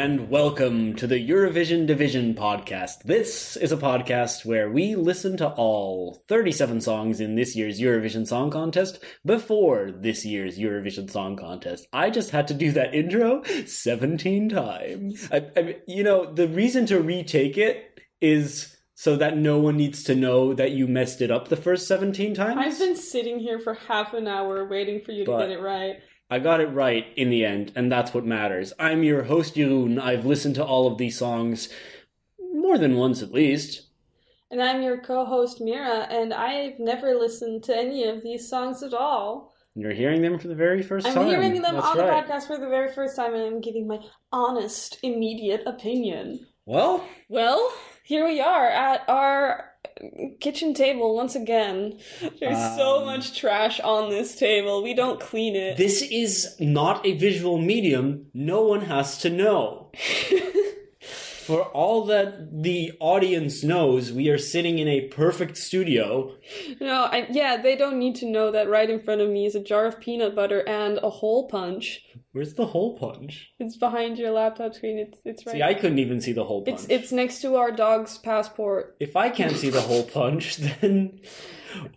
and welcome to the Eurovision Division podcast. This is a podcast where we listen to all 37 songs in this year's Eurovision Song Contest before this year's Eurovision Song Contest. I just had to do that intro 17 times. I, I, you know, the reason to retake it is so that no one needs to know that you messed it up the first 17 times. I've been sitting here for half an hour waiting for you to But- get it right. I got it right in the end, and that's what matters. I'm your host, Jeroen. I've listened to all of these songs more than once at least. And I'm your co host, Mira, and I've never listened to any of these songs at all. You're hearing them for the very 1st time. I'm hearing them That's on right. the podcast for the very first time, and I'm giving my honest, immediate opinion. Well, Well, here we are at our kitchen table once again. There's so Um, much trash on this table. We don't clean it. this is not a visual medium. No one has to know. For all that the audience knows, we are sitting in a perfect studio. no, I, yeah, they don't need to know that right in front of me is a jar of peanut butter and a hole punch. Where's the hole punch? It's behind your laptop screen. It's it's right. See, I couldn't even see the hole punch. it's it's next to our dog's passport, If I can't see the hole punch, then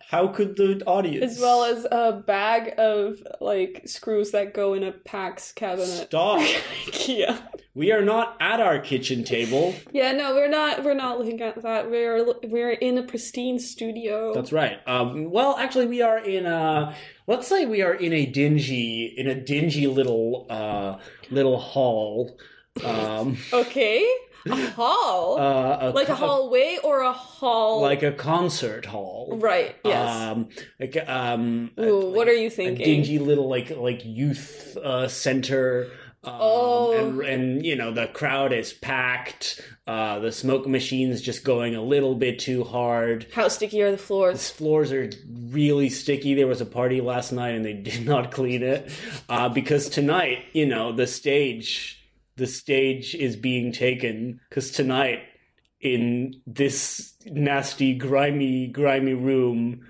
how could the audience? as well as a bag of like screws that go in a PAX cabinet. Stop. IKEA. We are not at our kitchen table. Yeah, no, we're not. We're not looking at that. We're we're in a pristine studio. That's right. Um, well, actually, we are in a. Let's say we are in a dingy, in a dingy little, uh, little hall. Um, okay. A hall, uh, like a hallway or a hall. like a concert hall. right. Yes. Um, like um, a- Ooh, what are you a thinking? dingy little like like youth uh, center. Um, Oh. and, and you know the crowd is packed. Uh, the smoke machine's just going a little bit too hard. How sticky are the These floors? floors are really sticky. There was a party last night and they did not clean it uh, because tonight, you know, the stage, the stage is being taken because tonight in this nasty, grimy, grimy room,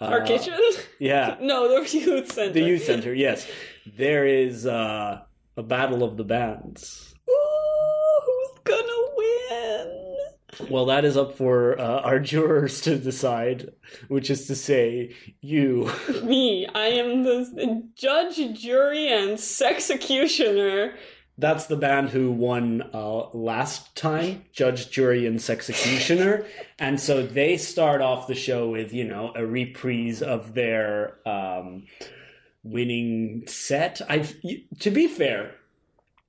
uh, Our kitchen? yeah, no, the youth center. the youth center. Yes, there is uh, a battle of the bands. Ooh, who's gonna win? Well, that is up for uh, our jurors to decide, which is to say, you. Me. I am the judge, jury, and sexecutioner. That's the band who won uh, last time, Judge, Jury, and Sexecutioner. and so they start off the show with, you know, a reprise of their um, winning set. I've, to be fair,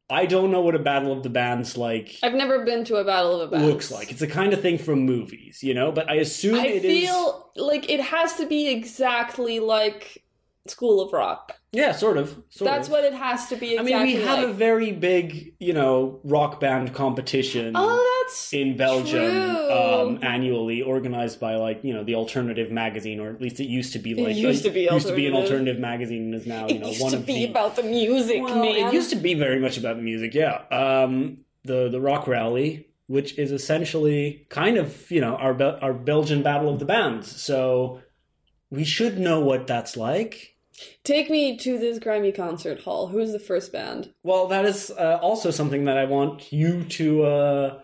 I don't know what a Battle of the Bands like I've never been to a battle of the bands. looks like. It's the kind of thing from movies, you know, but I assume I it is. feel like it has to be exactly like School of Rock. Yeah, sort of. Sort That's of. what it has to be. I mean, we have like. a very big, you know, rock band competition. Oh, that's in Belgium um, annually, organized by like you know the alternative magazine, or at least it used to be like It used to be used to be an alternative. magazine, and is now you it know used one to of be the. about the music, well, man. it used to be very much about the music, yeah. Um, the the rock rally, which is essentially kind of you know our our Belgian battle of the bands, so we should know what that's like. Take me to this grimy concert hall. Who's the first band? Well, that is uh, also something that I want you to uh,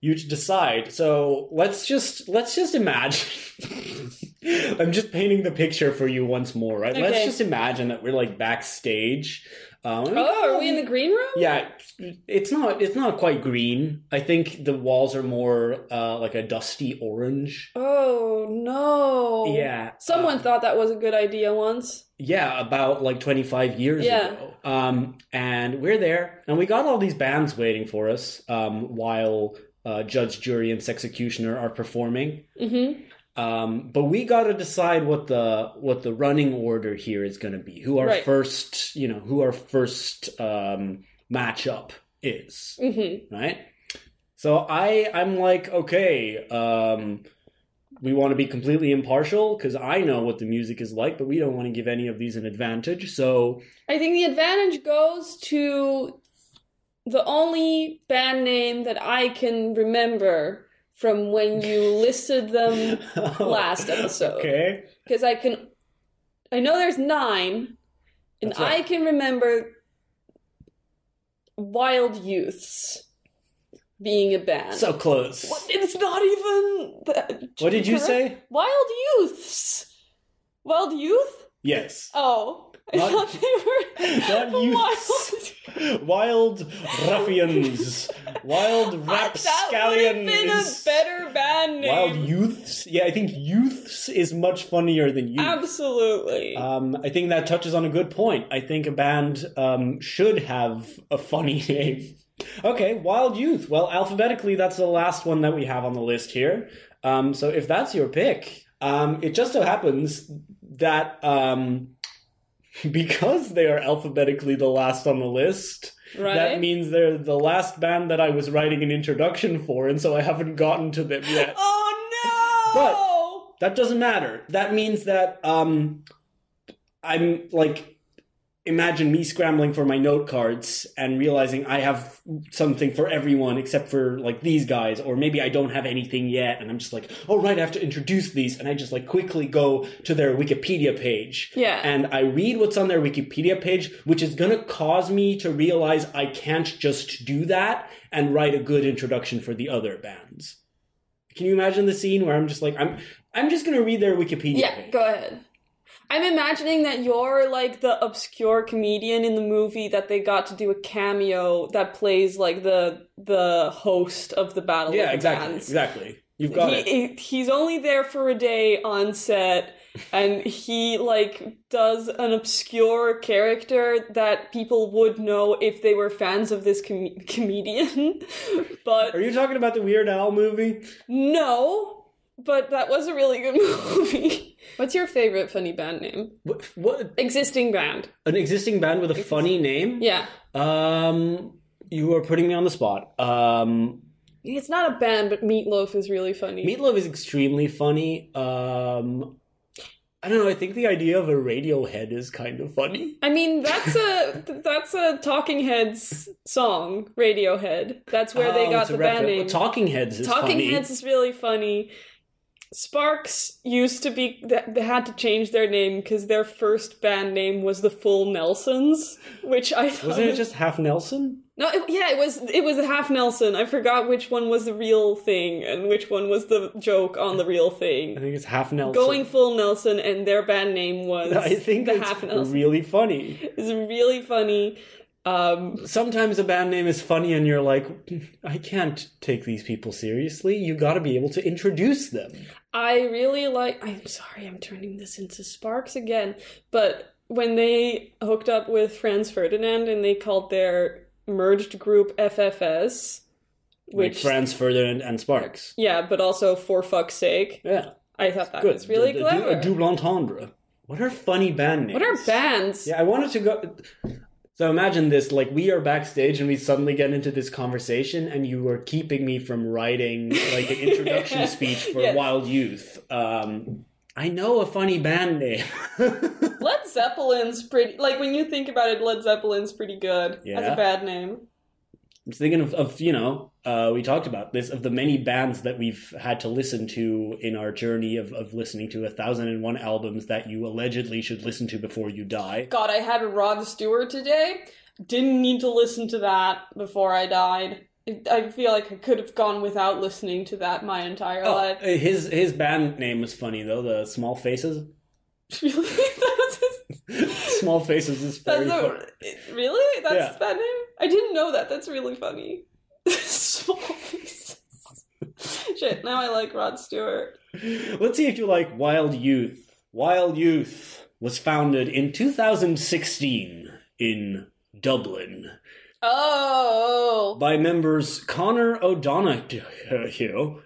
you to decide. So let's just let's just imagine. I'm just painting the picture for you once more, right? Let's just imagine that we're like backstage. Um, Oh, are we in the green room? Yeah, it's not it's not quite green. I think the walls are more uh, like a dusty orange. Oh no. Yeah, Someone uh, thought that was a good idea once. Yeah, about like 25 years Yeah. ago. Um, and we're there, and we got all these bands waiting for us um, while uh, Judge, Jury, and executioner are performing. Mm-hmm. Um, but we got to decide what the what the running order here is going to be. Who our Right. first, you know, who our first um, matchup is, Mm-hmm. right? So I I'm like, okay, um, we want to be completely impartial because I know what the music is like, but we don't want to give any of these an advantage. So I think the advantage goes to the only band name that I can remember from when you listed them oh, last episode. Okay. Because I can, I know there's nine, and right. I can remember Wild Youths being a band. So close. What? It's not even. The, What did you correct? say? Wild Youths. Wild Youth? Yes. Oh, Not- thought they were Not youths. Wild. Wild ruffians. Wild That would have been a rapscallions. better band name. Wild youths. Yeah, I think youths is much funnier than youth. Absolutely. Um, I think that touches on a good point. I think a band um, should have a funny name. Okay, Wild Youth. Well, alphabetically, that's the last one that we have on the list here. Um, so if that's your pick, um, it just so happens that um, because they are alphabetically the last on the list, right? that means they're the last band that I was writing an introduction for, and so I haven't gotten to them yet. oh no! But That doesn't matter. That means that um, I'm like, imagine me scrambling for my note cards and realizing I have something for everyone except for like these guys, or maybe I don't have anything yet, and I'm just like, oh right, I have to introduce these, and I just like quickly go to their Wikipedia page. Yeah. And I read what's on their Wikipedia page, which is gonna cause me to realize I can't just do that and write a good introduction for the other bands. Can you imagine the scene where I'm just like, I'm I'm just gonna read their Wikipedia yeah, page. go ahead. I'm imagining that you're like the obscure comedian in the movie that they got to do a cameo that plays like the the host of the Battle Yeah, of the exactly, Bands. exactly. You've got he, it. he- he's only there for a day on set and he like does an obscure character that people would know if they were fans of this com- comedian but Are you talking about the Weird Al movie? no but that was a really good movie what's your favorite funny band name What, what existing band an existing band with a funny name? yeah Um, you are putting me on the spot. Um, it's not a band but meatloaf is really funny Meatloaf is extremely funny. Um, I don't know. I think the idea of a Radiohead is kind of funny. I mean, that's a that's a Talking Heads song, Radiohead. That's where they Oh, got it's a the band name. Talking Heads is Talking funny. Heads is really funny. Sparks used to be they had to change their name because their first band name was the Full Nelsons, which I thought Wasn't it just half Nelson? no, it, yeah, it was it was half Nelson. I forgot which one was the real thing and which one was the joke on the real thing. I think it's half Nelson. Going full Nelson, and their band name was I think the it's half Nelson. really funny. It's really funny. Um, Sometimes a band name is funny, and you're like, I can't take these people seriously. You got to be able to introduce them. I really like. I'm sorry, I'm turning this into Sparks again. But when they hooked up with Franz Ferdinand and they called their merged group FFS, Like which Franz Ferdinand and Sparks. yeah, but also for fuck's sake, Yeah, I thought that good. was really D- d- clever. A double entendre. What are funny band names? what are bands? Yeah, I wanted to go. So imagine this: like we are backstage, and we suddenly get into this conversation, and you were keeping me from writing like an introduction speech for Yes. Wild Youth. Um, I know a funny band name. Led Zeppelin's pretty. Like when you think about it, Led Zeppelin's pretty good yeah. as a bad name. I'm thinking of, of you know, uh, we talked about this of the many bands that we've had to listen to in our journey of, of listening to a thousand and one albums that you allegedly should listen to before you die. God, I had Rod Stewart today. Didn't need to listen to that before I died. I feel like I could have gone without listening to that my entire Oh, life. his his band name was funny though. The Small Faces. Really? That's his- Small Faces is very that's funny. really? That's Yeah. that name? I didn't know that. That's really funny. Small faces. Shit, now I like Rod Stewart. Let's see if you like Wild Youth. Wild Youth was founded in 2016 in Dublin Oh. by members Conor O'Donohoe,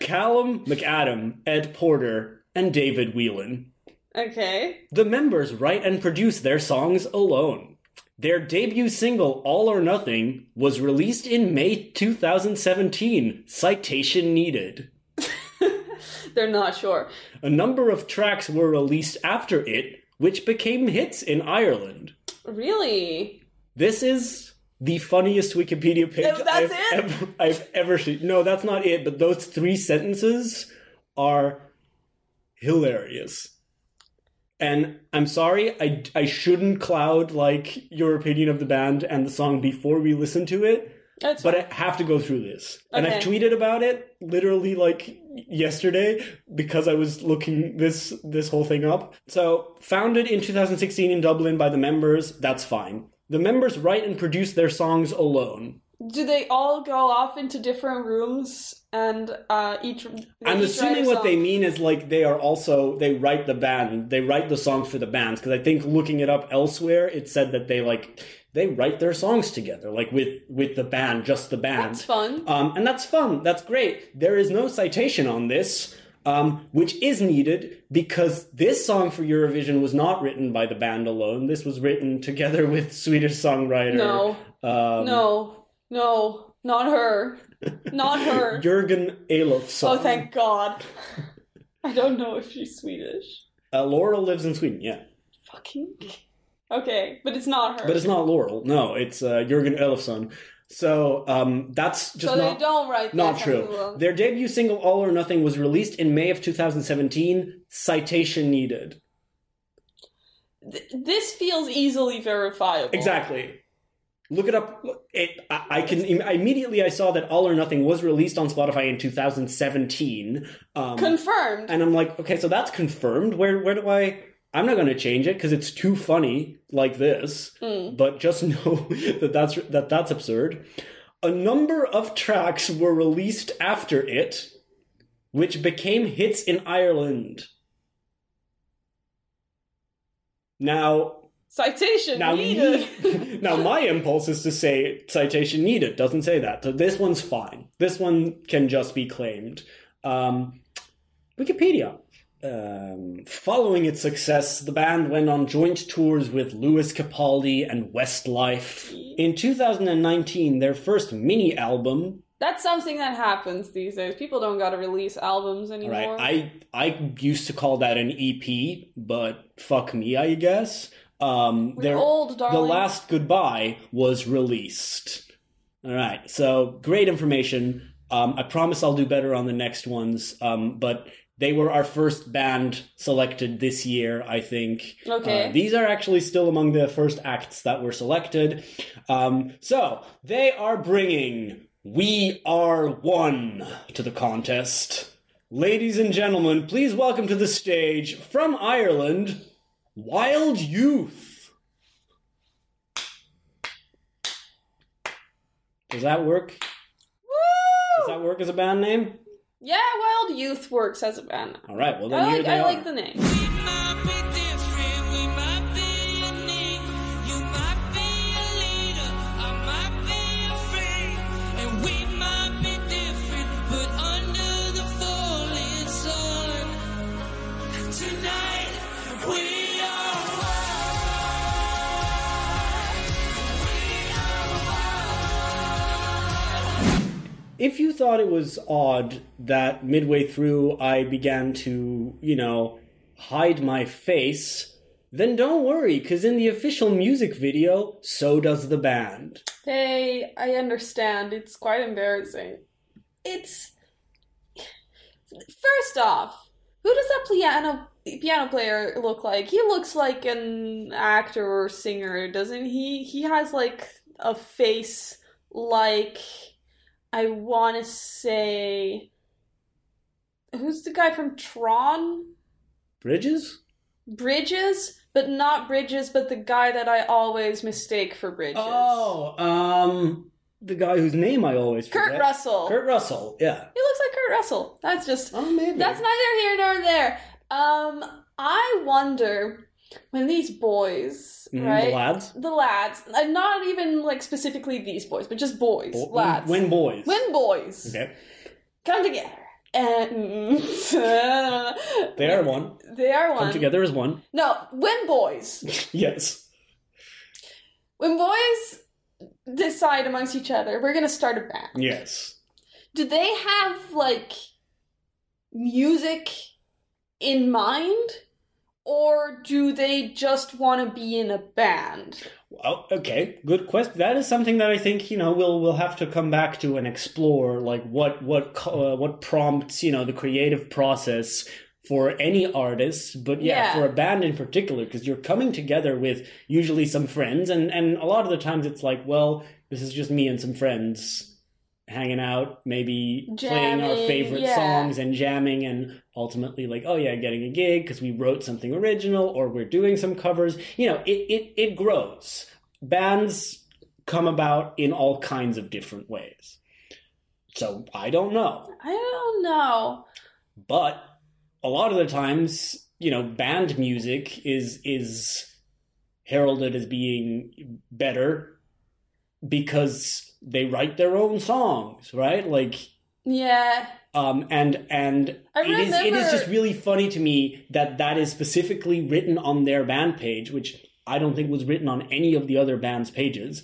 Callum McAdam, Ed Porter, and David Whelan. Okay. The members write and produce their songs alone. Their debut single, All or Nothing, was released in May 2017. Citation needed. They're not sure. A number of tracks were released after it, which became hits in Ireland. Really? This is the funniest Wikipedia page No, that's I've, it? ever, I've ever seen. No, that's not it, but those three sentences are hilarious. And I'm sorry, I, I shouldn't cloud like your opinion of the band and the song before we listen to it, That's but fine. I have to go through this. And I've tweeted about it literally like yesterday because I was looking this this whole thing up. So, founded in 2016 in Dublin by the members, that's fine. The members write and produce their songs alone. Do they all go off into different rooms and uh, each? I'm each assuming what they mean is like they are also they write the band, they write the songs for the bands because I think looking it up elsewhere it said that they like they write their songs together like with with the band, just the band. That's fun. Um, and that's fun. That's great. There is no citation on this, um, which is needed because this song for Eurovision was not written by the band alone. This was written together with Swedish songwriter No, um, no, no, not her, not her. Jörgen Elofsson. Oh, thank God. I don't know if she's Swedish. Uh, Laurel lives in Sweden, yeah. Fucking. Okay, but it's not her. But it's not Laurel. No, it's uh, Jörgen Elofsson. So um, that's just so not, they don't write. their not true. Their debut single, All or Nothing, was released in May of 2017. Citation needed. Th- This feels easily verifiable. Exactly. Look it up. It, I, I can immediately. I saw that All or Nothing was released on Spotify in 2017, um, Confirmed. and I'm like, okay, so that's confirmed. Where where do I? I'm not going to change it because it's too funny like this. Mm. But just know that that's that that's absurd. A number of tracks were released after it, which became hits in Ireland. Now, Citation now, needed. now my impulse is to say citation needed. Doesn't say that. So this one's fine. This one can just be claimed. Um, Wikipedia. Um, following its success, the band went on joint tours with Lewis Capaldi and Westlife. In 2019, their first mini album, That's something that happens these days. People don't gotta release albums anymore. right? I I used to call that an EP, but fuck me, I guess. Um, their- old, The. Last Goodbye was released. All right, so great information. Um, I promise I'll do better on the next ones. Um, but they were our first band selected this year, I think. Okay. Uh, these are actually still among the first acts that were selected. Um, so they are bringing "We Are One" to the contest. Ladies and gentlemen, please welcome to the stage from Ireland, Wild Youth. Does that work? Does that work as a band name? Yeah, Wild Youth works as a band. All right, well then I here like, they I are. like the name. If you thought it was odd that midway through I began to, you know, hide my face, then don't worry, because in the official music video, so does the band. Hey, I understand. It's quite embarrassing. It's first off, who does that piano piano player look like? He looks like an actor or singer, doesn't he? He has like a face like I want to say who's the guy from Tron? Bridges? Bridges, but not Bridges, but the guy that I always mistake for Bridges. Oh, um, the guy whose name I always Kurt forget. Russell. Kurt Russell, yeah. He looks like Kurt Russell. That's just Oh, maybe. that's neither here nor there. Um, I wonder when these boys, Mhm, right? The lads? The lads, and not even like specifically these boys, but just boys, Bo- lads. When boys. when boys Okay. come together and They are one. They are one. Come together as one. No, when boys, yes. when boys decide amongst each other, we're gonna start a band. Yes. do they have like music in mind or do they just want to be in a band Well, okay, good question. That is something that I think you know we'll we'll have to come back to and explore, like what what uh, what prompts you know the creative process for any artist, but yeah, Yeah. for a band in particular, because you're coming together with usually some friends, and and a lot of the times it's like, well, this is just me and some friends hanging out, maybe playing our favorite yeah. songs and jamming, and ultimately like, oh yeah, getting a gig because we wrote something original or we're doing some covers. You know, it it it grows. Bands come about in all kinds of different ways. So I don't know. I don't know. But a lot of the times, you know, band music is is heralded as being better because they write their own songs, right? Like Yeah. um and and I it is it is just really funny to me that that is specifically written on their band page, which I don't think was written on any of the other band's pages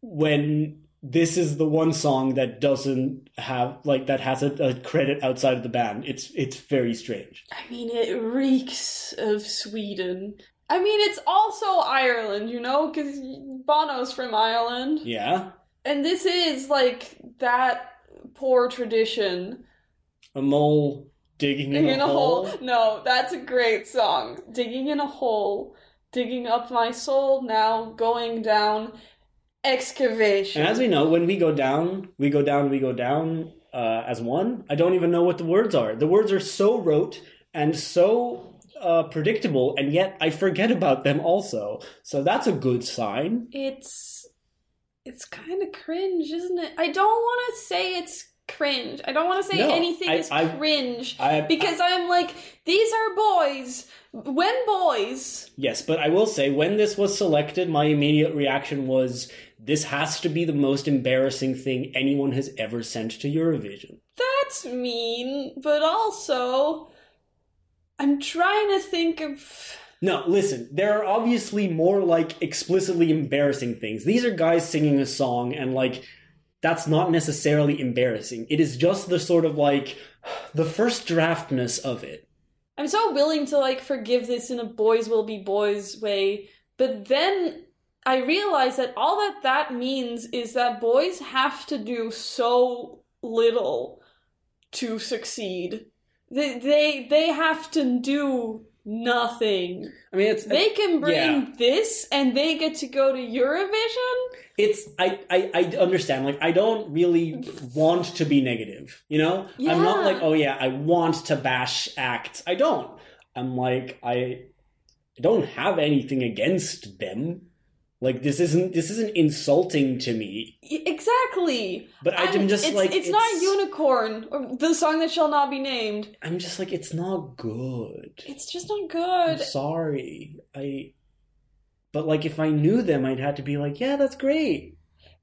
when this is the one song that doesn't have like that has a, a credit outside of the band. It's it's very strange. I mean, it reeks of Sweden. I mean, it's also Ireland, you know, because Bono's from Ireland. Yeah, And this is like that poor tradition. a mole digging in, Digging a, hole. No, that's a great song. Digging in a hole, digging up my soul, now going down. Excavation. And as we know, when we go down, we go down, we go down uh, as one. I don't even know what the words are. The words are so rote and so uh, predictable, and yet I forget about them also. So that's a good sign. it's it's kind of cringe, isn't it? I don't want to say it's cringe. I don't want to say No, anything I- is I- cringe I, because I'm like these are boys. When boys, yes, but I will say, when this was selected, my immediate reaction was this has to be the most embarrassing thing anyone has ever sent to Eurovision. that's mean, but also I'm trying to think of No, listen, there are obviously more like explicitly embarrassing things. These are guys singing a song and like that's not necessarily embarrassing. It is just the sort of like the first draftness of it. I'm so willing to like forgive this in a boys will be boys way, but then I realize that all that that means is that boys have to do so little to succeed. They they they have to do nothing. I mean, it's They can bring yeah. this and they get to go to Eurovision. it's I, I I understand. Like I don't really want to be negative. You know, I'm not like oh yeah, I want to bash acts. I don't. I'm like I don't have anything against them. Like this isn't this isn't insulting to me. Exactly. But I, I'm- just it's, like it's, not unicorn or the song that shall not be named. I'm just like it's not good. It's just not I'm good. sorry. I but like if I knew them I'd have to be like, yeah, that's great.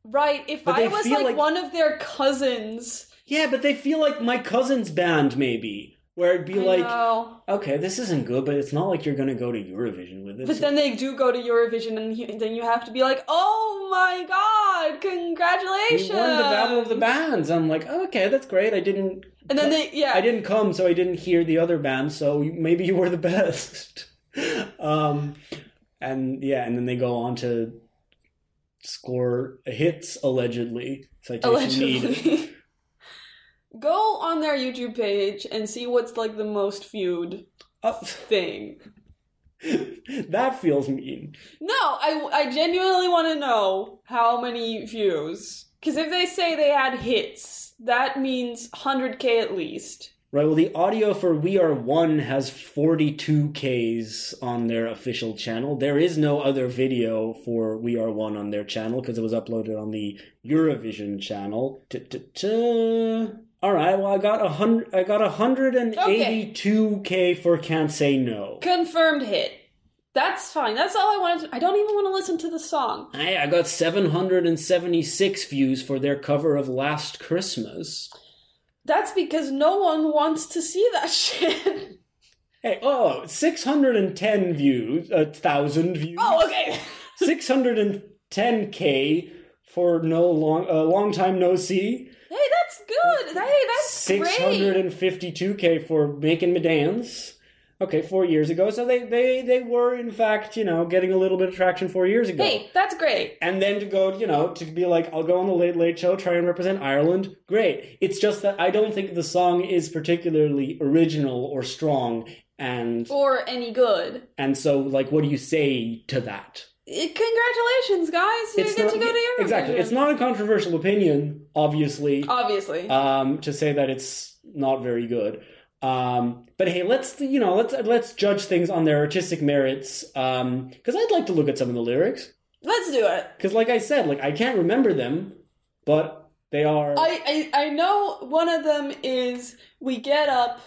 Right. If But I was like, like- one of their cousins, Yeah, but they feel like my cousin's band maybe. Where it'd be I like, know. okay, this isn't good, but it's not like you're gonna go to Eurovision with it. But then they do go to Eurovision, and then you have to be like, "Oh my god, congratulations!" we won the battle of the bands. I'm like, oh, okay, that's great. I didn't And then they, yeah, I didn't come, so I didn't hear the other bands. So maybe you were the best. um, and yeah, and then they go on to score hits allegedly. Citation needed. Go on their YouTube page and see what's like the most viewed Uh, thing. that feels mean. No, I, I genuinely want to know how many views. Because if they say they had hits, that means 100k at least. Right. Well, the audio for "We Are One" has 42 Ks on their official channel. There is no other video for "We Are One" on their channel because it was uploaded on the Eurovision channel. Ta-ta-ta. All right. Well, I got a hundred. I got 182 K for "Can't Say No." Confirmed hit. That's fine. That's all I wanted. To, I don't even want to listen to the song. Hey, I got 776 views for their cover of "Last Christmas." That's because no one wants to see that shit. Hey, oh, 610 views, a thousand views. oh, okay. 610k for no long a long time no see that's good. Hey, that's great. 652k for making me dance Okay, four years ago. So they, they, they were, in fact, you know, getting a little bit of traction four years ago. Hey, that's great. And then to go, you know, to be like, I'll go on the Late Late Show, try and represent Ireland. Great. It's just that I don't think the song is particularly original or strong. And Or any good. and so, like, what do you say to that? Eh, Congratulations, guys! You get not- to go to Eurovision. exactly. It's not a controversial opinion, obviously. obviously. um, to say that it's not very good. Um, but hey, let's you know let's let's judge things on their artistic merits. Because I'd like to look at some of the lyrics. Let's do it. Because like I said, like I can't remember them, but they are. I, I I know one of them is we get up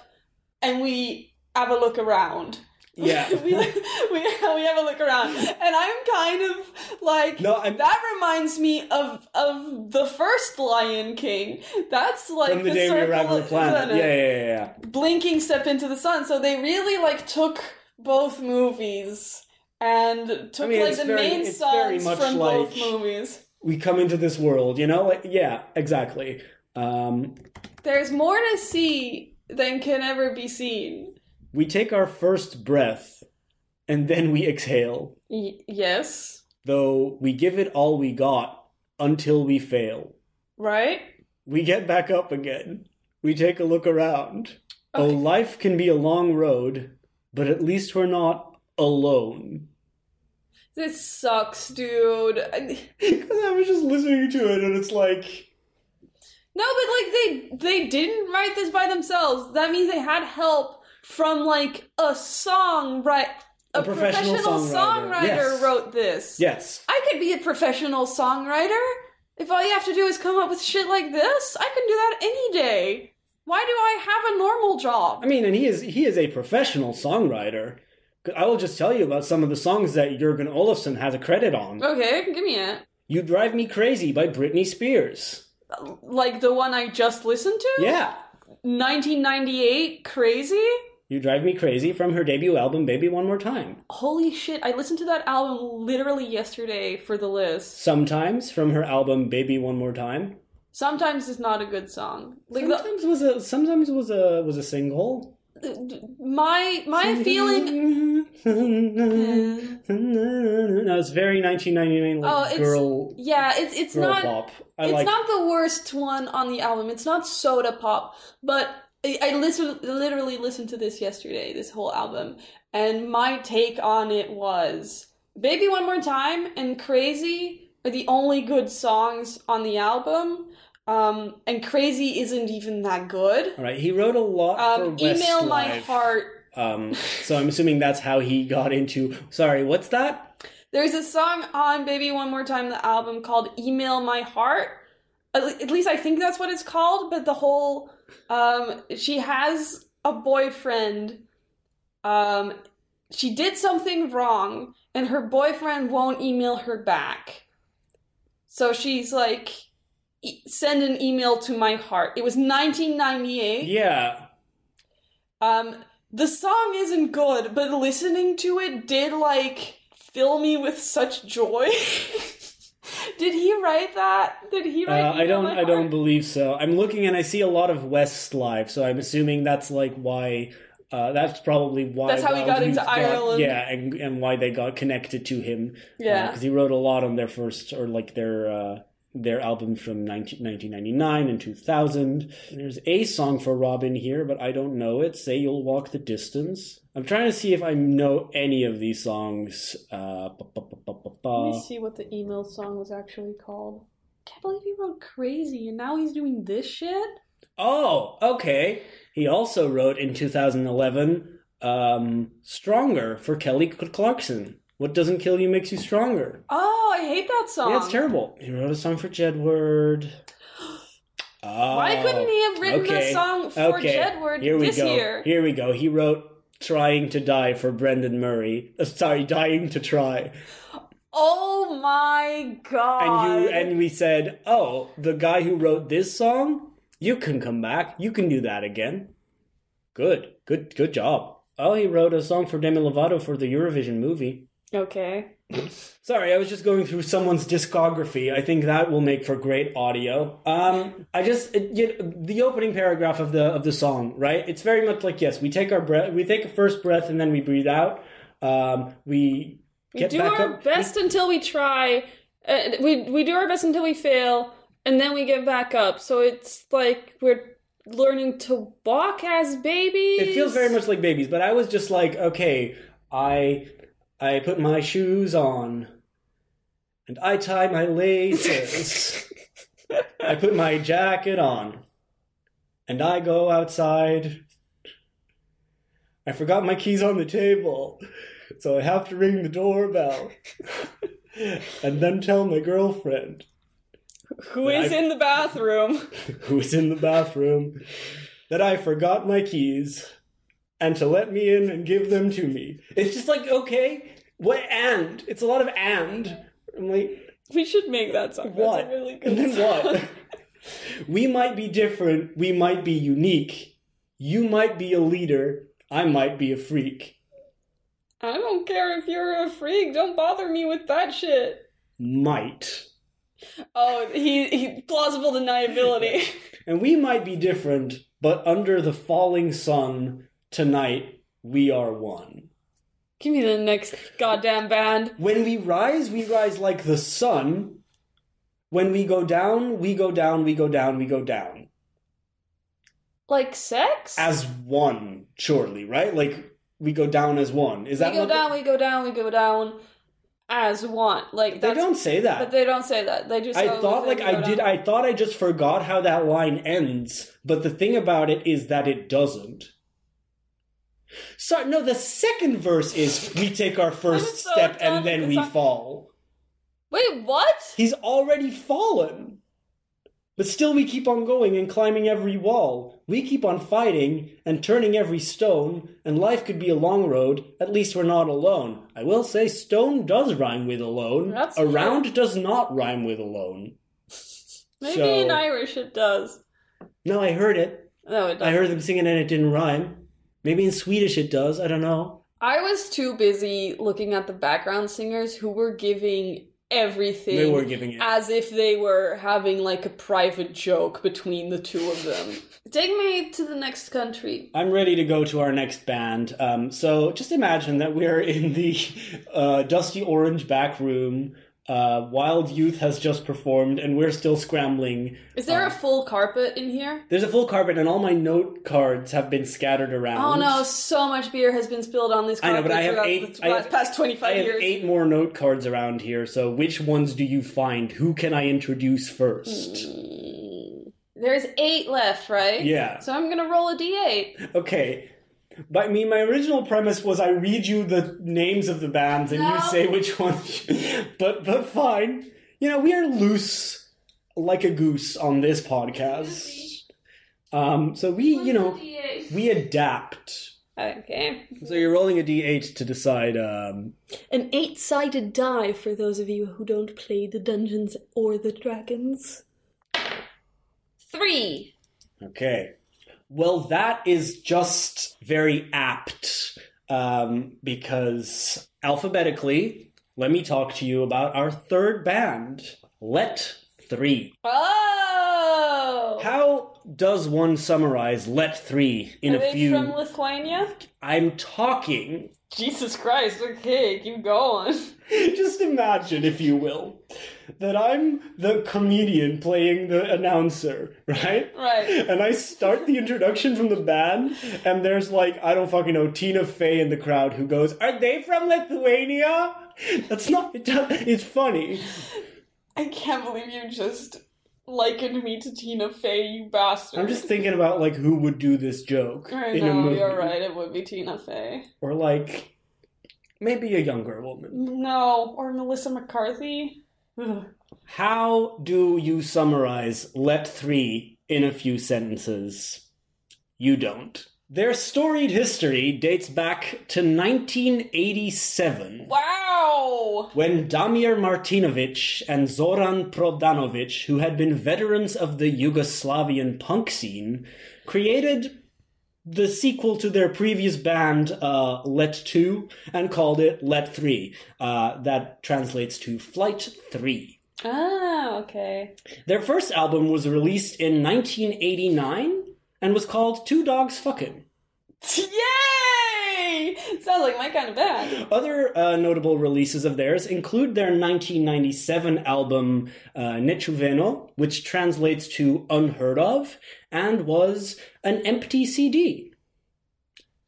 and we have a look around. Yeah. we, we we have a look around, and I'm kind of like No, I'm- that reminds me of of the first Lion King. That's like from the, day we circle arrived on the of- planet. Yeah, yeah, yeah, yeah. blinking step into the sun. So they really like took both movies and took mean, like the very- main songs from both movies. We come into this world, you know. Like, yeah, exactly. Um, There's more to see than can ever be seen. We take our first breath, and then we exhale. Y- yes, Though we give it all we got until we fail. right? We get back up again. We take a look around. Oh, life can be a long road, but at least we're not alone. This sucks, dude. Because I was just listening to it, and it's like, No, but like they they didn't write this by themselves. That means they had help from like a song right a, A professional songwriter, songwriter yes. wrote this. yes, I could be a professional songwriter. If all you have to do is come up with shit like this, I can do that any day. Why do I have a normal job? I mean, and he is he is a professional songwriter. I will just tell you about some of the songs that Jörgen Elofsson has a credit on. Okay, give me it. "You Drive Me Crazy" by Britney Spears. Like the one I just listened to? Yeah, 1998 Crazy? "You Drive Me Crazy" from her debut album "Baby One More Time." Holy shit, I listened to that album literally yesterday for the list. Sometimes from her album "Baby One More Time." Sometimes it's not a good song. Like the, Sometimes was a sometimes was a was a single. my my feeling No, it's very 1999 like Oh, it's- girl Yeah, it's it's not pop. I it's like not the worst one on the album. It's not soda pop, but I, listen, literally listened to this yesterday, this whole album, and my take on it was "Baby One More Time" and "Crazy" are the only good songs on the album. Um, and "Crazy" isn't even that good. All right, he wrote a lot Um, for email my heart. Um, so I'm assuming that's how he got into. Sorry, what's that? There's a song on "Baby One More Time" the album called "Email My Heart." At le- at least I think that's what it's called. But the whole um, she has a boyfriend. Um, she did something wrong, and her boyfriend won't email her back. So she's like, e- "Send an email to my heart." It was 1998. Yeah, Um, the song isn't good, but listening to it did like fill me with such joy. did he write that? Did he uh, write? I don't. I don't believe so. I'm looking and I see a lot of Westlife, so I'm assuming that's like why. Uh, that's probably why. That's how he got into Youth Ireland. Yeah, and and why they got connected to him. Yeah. because he wrote a lot on their first or like their uh, their album from 19, 1999 and 2000. There's a song for Robin here, but I don't know it. Say you'll walk the distance. I'm trying to see if I know any of these songs. Uh, ba, ba, ba. Let me see what the email song was actually called. I Can't believe he wrote "Crazy" and now he's doing this shit. Oh, okay. He also wrote in 2011 um, "Stronger" for Kelly Clarkson. What doesn't kill you makes you stronger. Oh, I hate that song. Yeah, it's terrible. He wrote a song for Jedward. Oh, Why couldn't he have written okay. a song for okay. Jedward Here we this go. year? Here we go. He wrote "Trying to Die" for Brendan Murray. Uh, sorry, "Dying to Try." Oh my god! And you and we said, "Oh, the guy who wrote this song, you can come back. You can do that again." Good, good, good job. Oh, he wrote a song for Demi Lovato for the Eurovision movie. Okay. Sorry, I was just going through someone's discography. I think that will make for great audio. Um, I just it, you the opening paragraph of the of the song, right? It's very much like yes, we take our breath, we take a first breath, and then we breathe out. Um, we We do back our up. best until we try. Uh, we we do our best until we fail, and then we get back up. So it's like we're learning to walk as babies. It feels very much like babies, but I was just like, okay, I I put my shoes on and I tie my laces. I put my jacket on and I go outside. I forgot my keys on the table, so I have to ring the doorbell and then tell my girlfriend Who is I- in the bathroom? who's in the bathroom that I forgot my keys and to let me in and give them to me. It's just like, okay, what and? It's a lot of and. I'm like, We should make that song. what? That's a really good and then song. what? we might be different, we might be unique. You might be a leader, I might be a freak. I don't care if you're a freak. Don't bother me with that shit. Might. Oh, he, he plausible deniability. And we might be different, but under the falling sun, tonight we are one. Give me the next goddamn band. When we rise, we rise like the sun. When we go down, we go down, we go down, we go down. Like sex? As one, surely, right? Like we go down as one. Is that we go down, we go down, we go down as one. Like they, they don't say that. But they don't say that. They just. I thought like I down. did I thought I just forgot how that line ends, but the thing about it is that it doesn't. So no, the second verse is we take our first so step and then we song. fall. Wait, what? He's already fallen. But still, we keep on going and climbing every wall. We keep on fighting and turning every stone, and life could be a long road. At least we're not alone. I will say, stone does rhyme with alone. That's Around does not rhyme with alone. Maybe So- in Irish it does. No, I heard it. No, it doesn't. I heard them singing and it didn't rhyme. Maybe in Swedish it does. I don't know. I was too busy looking at the background singers who were giving everything They were giving it. as if they were having like a private joke between the two of them. Take me to the next country. I'm ready to go to our next band. Um, so just imagine that we're in the uh, dusty orange back room. Uh, Wild Youth has just performed, and we're still scrambling. Is there Uh, a full carpet in here? There's a full carpet, and all my note cards have been scattered around. Oh no, so much beer has been spilled on this I know, carpet but I have eight- the I have- past 25 I have years. eight more note cards around here. So which ones do you find? Who can I introduce first? Mm, There's eight left, right? Yeah. So I'm gonna roll a d8. Okay. But I mean, my original premise was I read you the names of the bands and you say which one. but but fine. You know, we are loose like a goose on this podcast. Um, so we, you know, we adapt. Okay. So you're rolling a d8 to decide. Um, An eight sided die for those of you who don't play the Dungeons or the Dragons. Three. okay. Well, that is just very apt um, because alphabetically, let me talk to you about our third band, Let Three. Oh! How does one summarize Let Three in Are a few? from Lithuania? I'm talking. Jesus Christ, okay, keep going. Just imagine, if you will, that I'm the comedian playing the announcer, right? Right. And I start the introduction from the band, and there's like, I don't fucking know, Tina Fey in the crowd who goes, Are they from Lithuania? That's not, it's funny. I can't believe you just likened me to Tina Fey, you bastard. I'm just thinking about like who would do this joke I in a know, movie. you're right, it would be Tina Fey. Or like, maybe a younger woman. No, or Melissa McCarthy. Ugh. How do you summarize Let 3 in a few sentences? You don't. Their storied history dates back to 1987. Wow! When Damir Martinovic and Zoran Prodanovic, who had been veterans of the Yugoslavian punk scene, created the sequel to their previous band, uh, Let 2, and called it Let 3. Uh, that translates to Flight 3. Ah, okay. Their first album was released in 1989 and was called Two Dogs Fucking. Sounds like my kind of band. Other uh, notable releases of theirs include their 1997 album uh, Nechuveno, which translates to unheard of, and was an empty CD.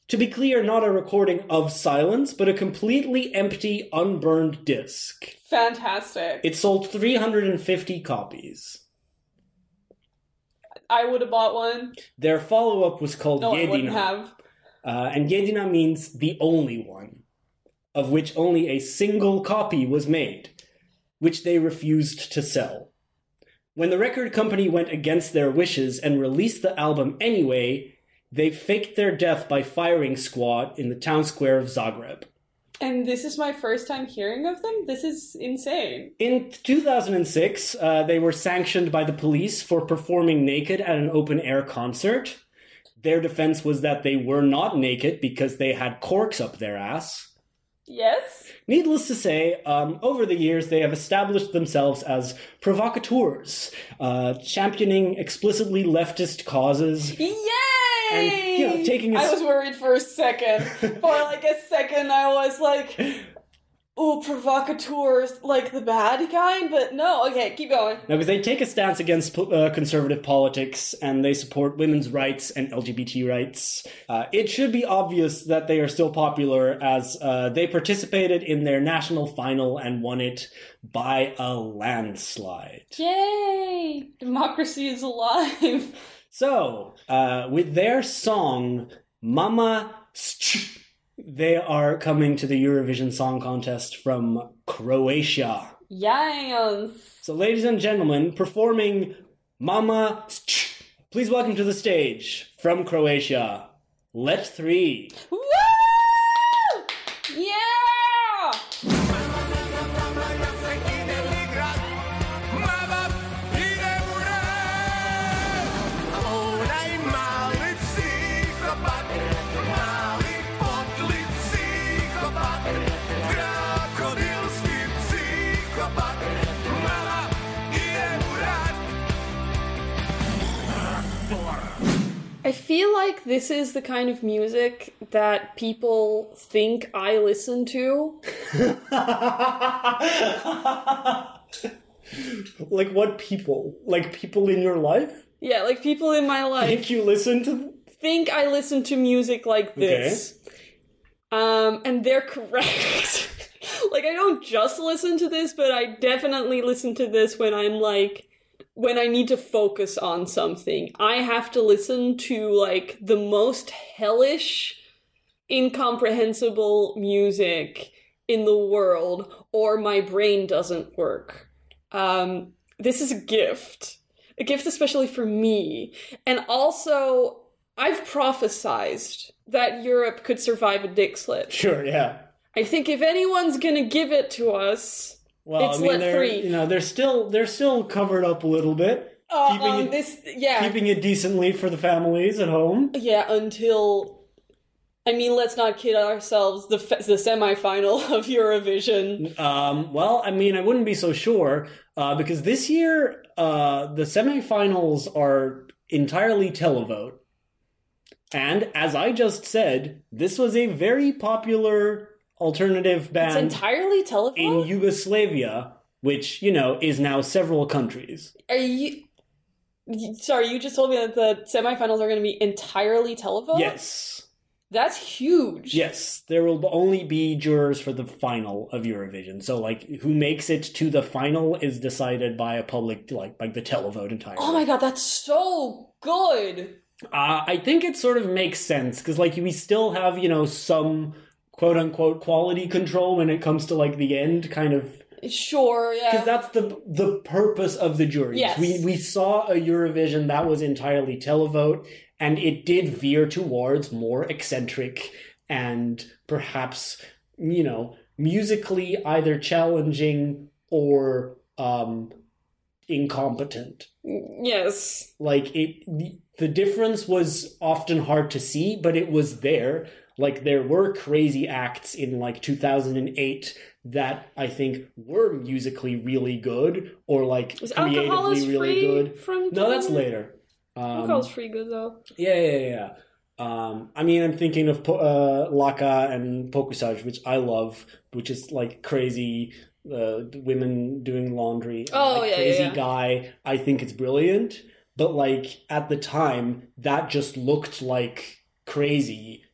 To be clear, not a recording of silence, but a completely empty, unburned disc. Fantastic. It sold 350 copies. I would have bought one. Their follow up was called No, I wouldn't have. Uh, and Jedina means the only one, of which only a single copy was made, which they refused to sell. When the record company went against their wishes and released the album anyway, they faked their death by firing squad in the town square of Zagreb. And this is my first time hearing of them. This is insane. In 2006, uh, they were sanctioned by the police for performing naked at an open air concert. Their defense was that they were not naked because they had corks up their ass. Yes? Needless to say, um, over the years, they have established themselves as provocateurs, uh, championing explicitly leftist causes. Yay! And, you know, taking a I was worried for a second. for like a second, I was like, ooh, provocateurs, like the bad kind, but no, okay, keep going. Now, because they take a stance against uh, conservative politics and they support women's rights and LGBT rights, uh, it should be obvious that they are still popular as uh, they participated in their national final and won it by a landslide. Yay! Democracy is alive. So, uh, with their song Mama they are coming to the Eurovision Song Contest from Croatia. Yes. So, ladies and gentlemen, performing Mama please welcome to the stage from Croatia, Let Three. Woo! Feel like this is the kind of music that people think I listen to. like what people? Like people in your life? Yeah, like people in my life Think you listen to? think I listen to music like this. Okay. Um, and they're correct. like I don't just listen to this, but I definitely listen to this when I'm like when I need to focus on something. I have to listen to like the most hellish incomprehensible music in the world or my brain doesn't work. Um, this is a gift. A gift especially for me. And also, I've prophesized that Europe could survive a dick slit. Sure, yeah. I think if anyone's gonna give it to us, Well, It's I mean, they're Three. you know they're still they're still covered up a little bit, uh, Keeping um, it- this, yeah, keeping it decently for the families at home. yeah, until. I mean, let's not kid ourselves. The the semifinal of Eurovision. Um, well, I mean, I wouldn't be so sure uh, because this year uh, the semifinals are entirely televote, and as I just said, this was a very popular alternative band. It's entirely entirely in. Yugoslavia, which you know is now several countries. Are you? Sorry, you just told me that the semifinals are going to be entirely telephone. Yes, that's huge. yes, there will only be jurors for the final of Eurovision. So, like, who makes it to the final is decided by a public, like, like the televote entirely. Oh my god, that's so good. Uh, I think it sort of makes sense because, like, we still have, you know, some quote unquote quality control when it comes to like the end, kind of Sure, yeah. because that's the the purpose of the jury. Yes. We we saw a Eurovision that was entirely televote, and it did veer towards more eccentric and perhaps you know musically either challenging or um incompetent yes. like it the difference was often hard to see, but it was there. Like there were crazy acts in like 2008 that I think were musically really good or like Was alcohol creatively is really free good. from No, that's later. Um, Alcohol's free good though. yeah, yeah, yeah. yeah. Um, I mean, I'm thinking of Po- uh, Laka and Pokušaj, which I love, which is like crazy uh, women doing laundry. and, Oh, like, yeah, crazy yeah, yeah. guy. I think it's brilliant, but like at the time, that just looked like crazy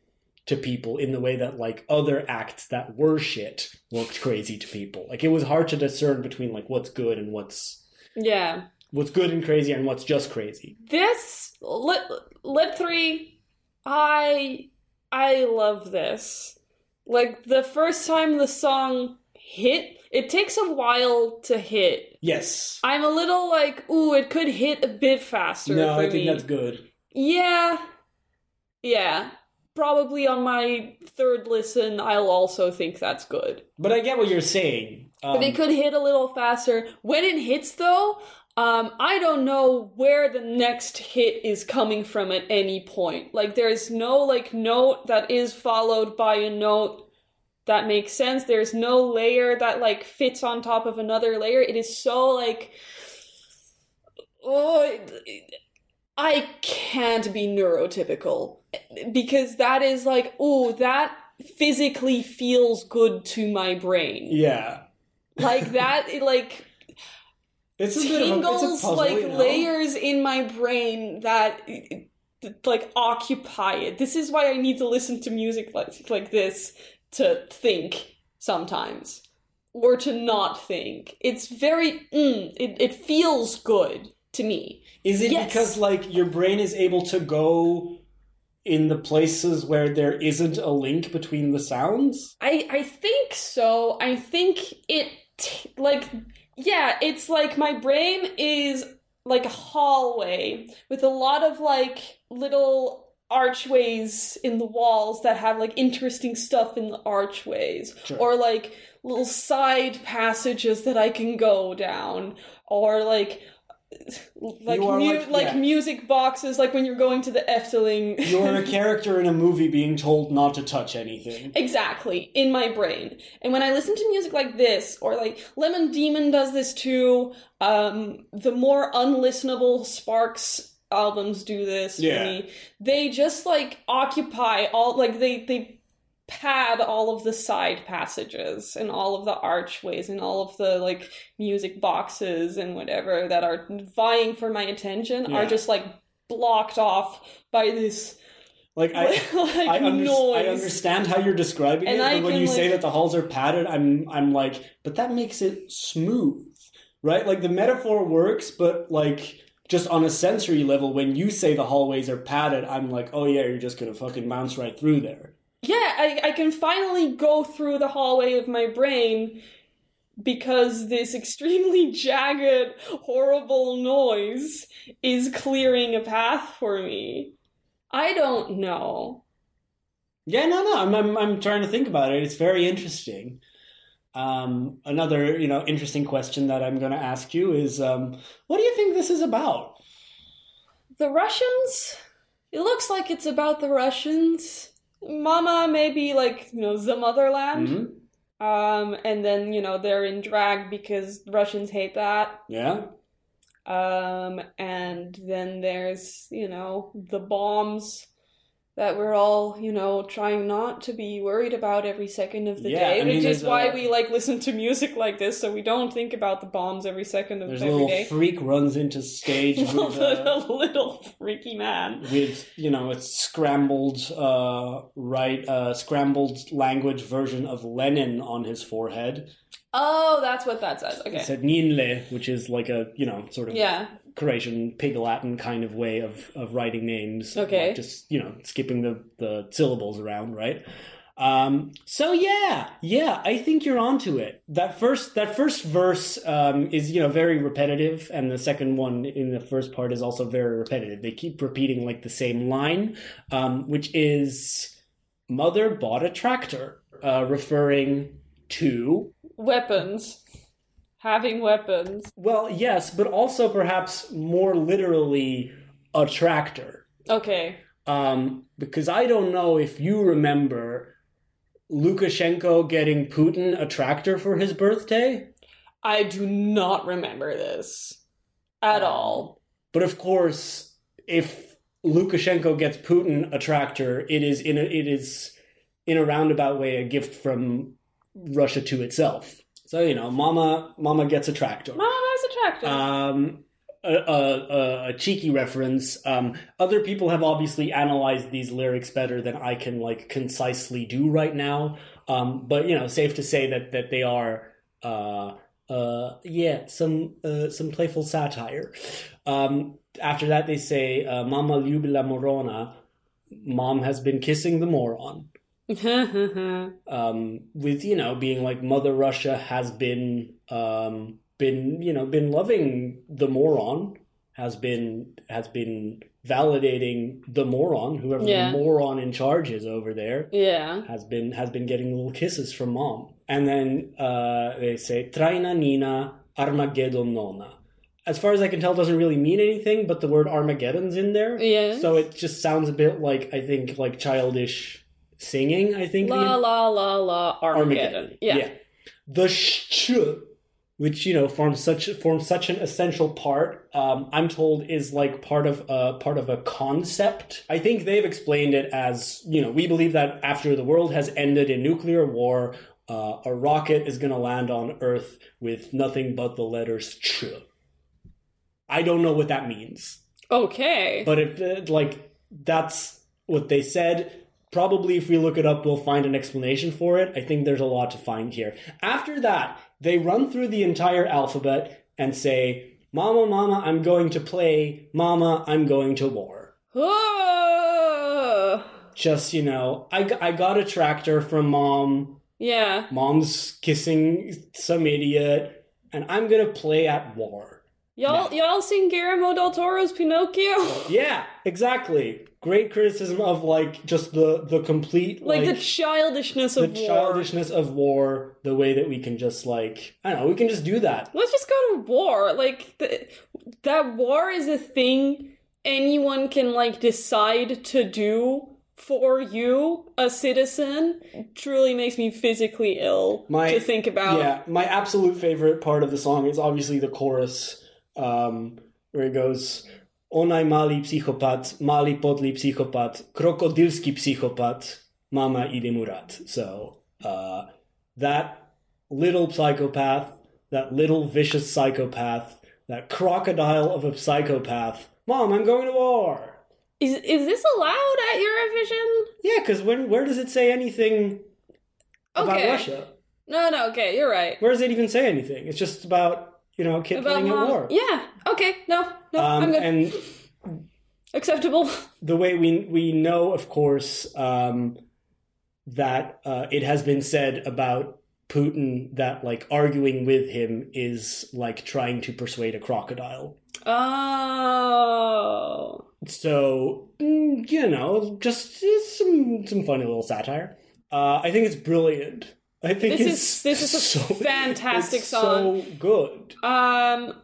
to people in the way that like other acts that were shit looked crazy to people. Like it was hard to discern between like what's good and what's Yeah. what's good and crazy and what's just crazy. This lit lit three, I I love this. Like the first time the song hit, it takes a while to hit. Yes. I'm a little like, ooh, it could hit a bit faster. No, I think me. that's good. Yeah. Yeah. Probably on my third listen, I'll also think that's good. But I get what you're saying. Um, But it could hit a little faster. When it hits, though, um, I don't know where the next hit is coming from at any point. Like, there's no, like, note that is followed by a note that makes sense. There's no layer that, like, fits on top of another layer. It is so, like, oh, I can't be neurotypical because that is like, oh, that physically feels good to my brain. Yeah, like that it like it's of a, it's tingles puzzle, like you know? layers in my brain that like occupy it. This is why i need to listen to music like like this to think sometimes or to not think. It's very mm, it, it feels good to me Is it Yes. because like your brain is able to go in the places where there isn't a link between the sounds? I I think so. I think it like yeah, it's like my brain is like a hallway with a lot of like little archways in the walls that have like interesting stuff in the archways Sure. or like little side passages that I can go down or like like mu- like- like yeah. music boxes like when you're going to the Efteling You're a character in a movie being told not to touch anything. Exactly, in my brain. And when I listen to music like this, or like Lemon Demon does this too, um, the more unlistenable Sparks albums do this Yeah. for me. They just like occupy all like they they pad all of the side passages and all of the archways and all of the like music boxes and whatever that are vying for my attention Yeah. are just like blocked off by this Like I, like I, under- noise. I understand how you're describing And it, I but when you say that the halls are padded, I'm I'm like, but that makes it smooth, right? Like the metaphor works, but like just on a sensory level, when you say the hallways are padded, I'm like, oh yeah, you're just gonna fucking bounce right through there. Yeah, I, I can finally go through the hallway of my brain because this extremely jagged, horrible noise is clearing a path for me. I don't know. Yeah, no, no. I'm, I'm, I'm trying to think about it. It's very interesting. Um, another, you know, interesting question that I'm going to ask you is, um, what do you think this is about? The Russians? It looks like it's about the Russians. Mama maybe like, you know, the motherland. Mhm. Um, and then, you know, they're in drag because Russians hate that. Yeah, Um, and then there's, you know, the bombs that we're all, you know, trying not to be worried about every second of the Yeah, day, I mean, which is why a- we like listen to music like this, so we don't think about the bombs every second of there's a every little day. freak runs into stage with, uh, a little freaky man. with you know a scrambled, uh, right, uh, scrambled language version of Lenin on his forehead. Oh, that's what that says. It Okay. said Ninle, which is like a you know sort of Yeah. Croatian Pig Latin kind of way of, of writing names. Okay. Like just, you know, skipping the, the syllables around, right? Um, so yeah, yeah, I think you're onto it. That first that first verse um, is you know very repetitive, and the second one in the first part is also very repetitive. They keep repeating like the same line, um, which is "Mother bought a tractor," uh, referring to Weapons. Having weapons. Well, yes, but also perhaps more literally a tractor. Okay. Um, because I don't know if you remember Lukashenko getting Putin a tractor for his birthday. I do not remember this at Um, all. But of course, if Lukashenko gets Putin a tractor, it is in a it is in a roundabout way a gift from Russia to itself. So you know, Mama Mama gets a tractor. Oh, that's attractive. Um, a, a, a, a cheeky reference. Um, other people have obviously analyzed these lyrics better than I can like concisely do right now. Um, but you know, safe to say that that they are, uh, uh, yeah, some uh, some playful satire. Um, after that, they say, uh, "Mama ljubila morona." Mom has been kissing the moron. Um, with you know being like Mother Russia has been um, been you know been loving the moron has been has been validating the moron whoever Yeah. the moron in charge is over there yeah. has been has been getting little kisses from mom and then uh, they say traina nina armageddon nona as far as i can tell doesn't really mean anything but the word armageddon's in there Yeah. so it just sounds a bit like i think like childish singing i think La la la la Armageddon. Yeah. the sh, which you know forms such forms such an essential part. Um, I'm told is like part of a part of a concept. I think they've explained it as you know we believe that after the world has ended in nuclear war, uh, a rocket is going to land on Earth with nothing but the letters ch. I don't know what that means. Okay. But if uh, like that's what they said, probably if we look it up, we'll find an explanation for it. I think there's a lot to find here. After that, they run through the entire alphabet and say, "Mama, mama, I'm going to play. Mama, I'm going to war." Oh. Just you know, I, I got a tractor from mom. Yeah. Mom's kissing some idiot, and I'm gonna play at war. Y'all y'all seen Guillermo del Toro's Pinocchio? Yeah, exactly. Great criticism of like just the the complete like, the childishness the of war. The childishness of war, the way that we can just like I don't know, we can just do that. Let's just go to war. Like the, that war is a thing anyone can like decide to do for you, a citizen. Truly makes me physically ill My- to think about. Yeah, my absolute favorite part of the song is obviously the chorus, um, where it goes Onaj mali psihopat, mali podli psihopat, krokodilski psihopat, mama ide murat. So uh, that little psychopath, that little vicious psychopath, that crocodile of a psychopath. Mom, I'm going to war. Is is this allowed at Eurovision? Yeah, because when where does it say anything about Okay. Russia? No, no. Okay, you're right. Where does it even say anything? It's just about you know a kid About playing mom. at war. Yeah. Okay. No. No. I'm Um, good. and Acceptable. the way we we know, of course, um, that uh, it has been said about Putin that like arguing with him is like trying to persuade a crocodile. Oh. So mm, you know, just some some funny little satire. Uh, I think it's brilliant. I think This is- this is a so, fantastic song. So good. Um,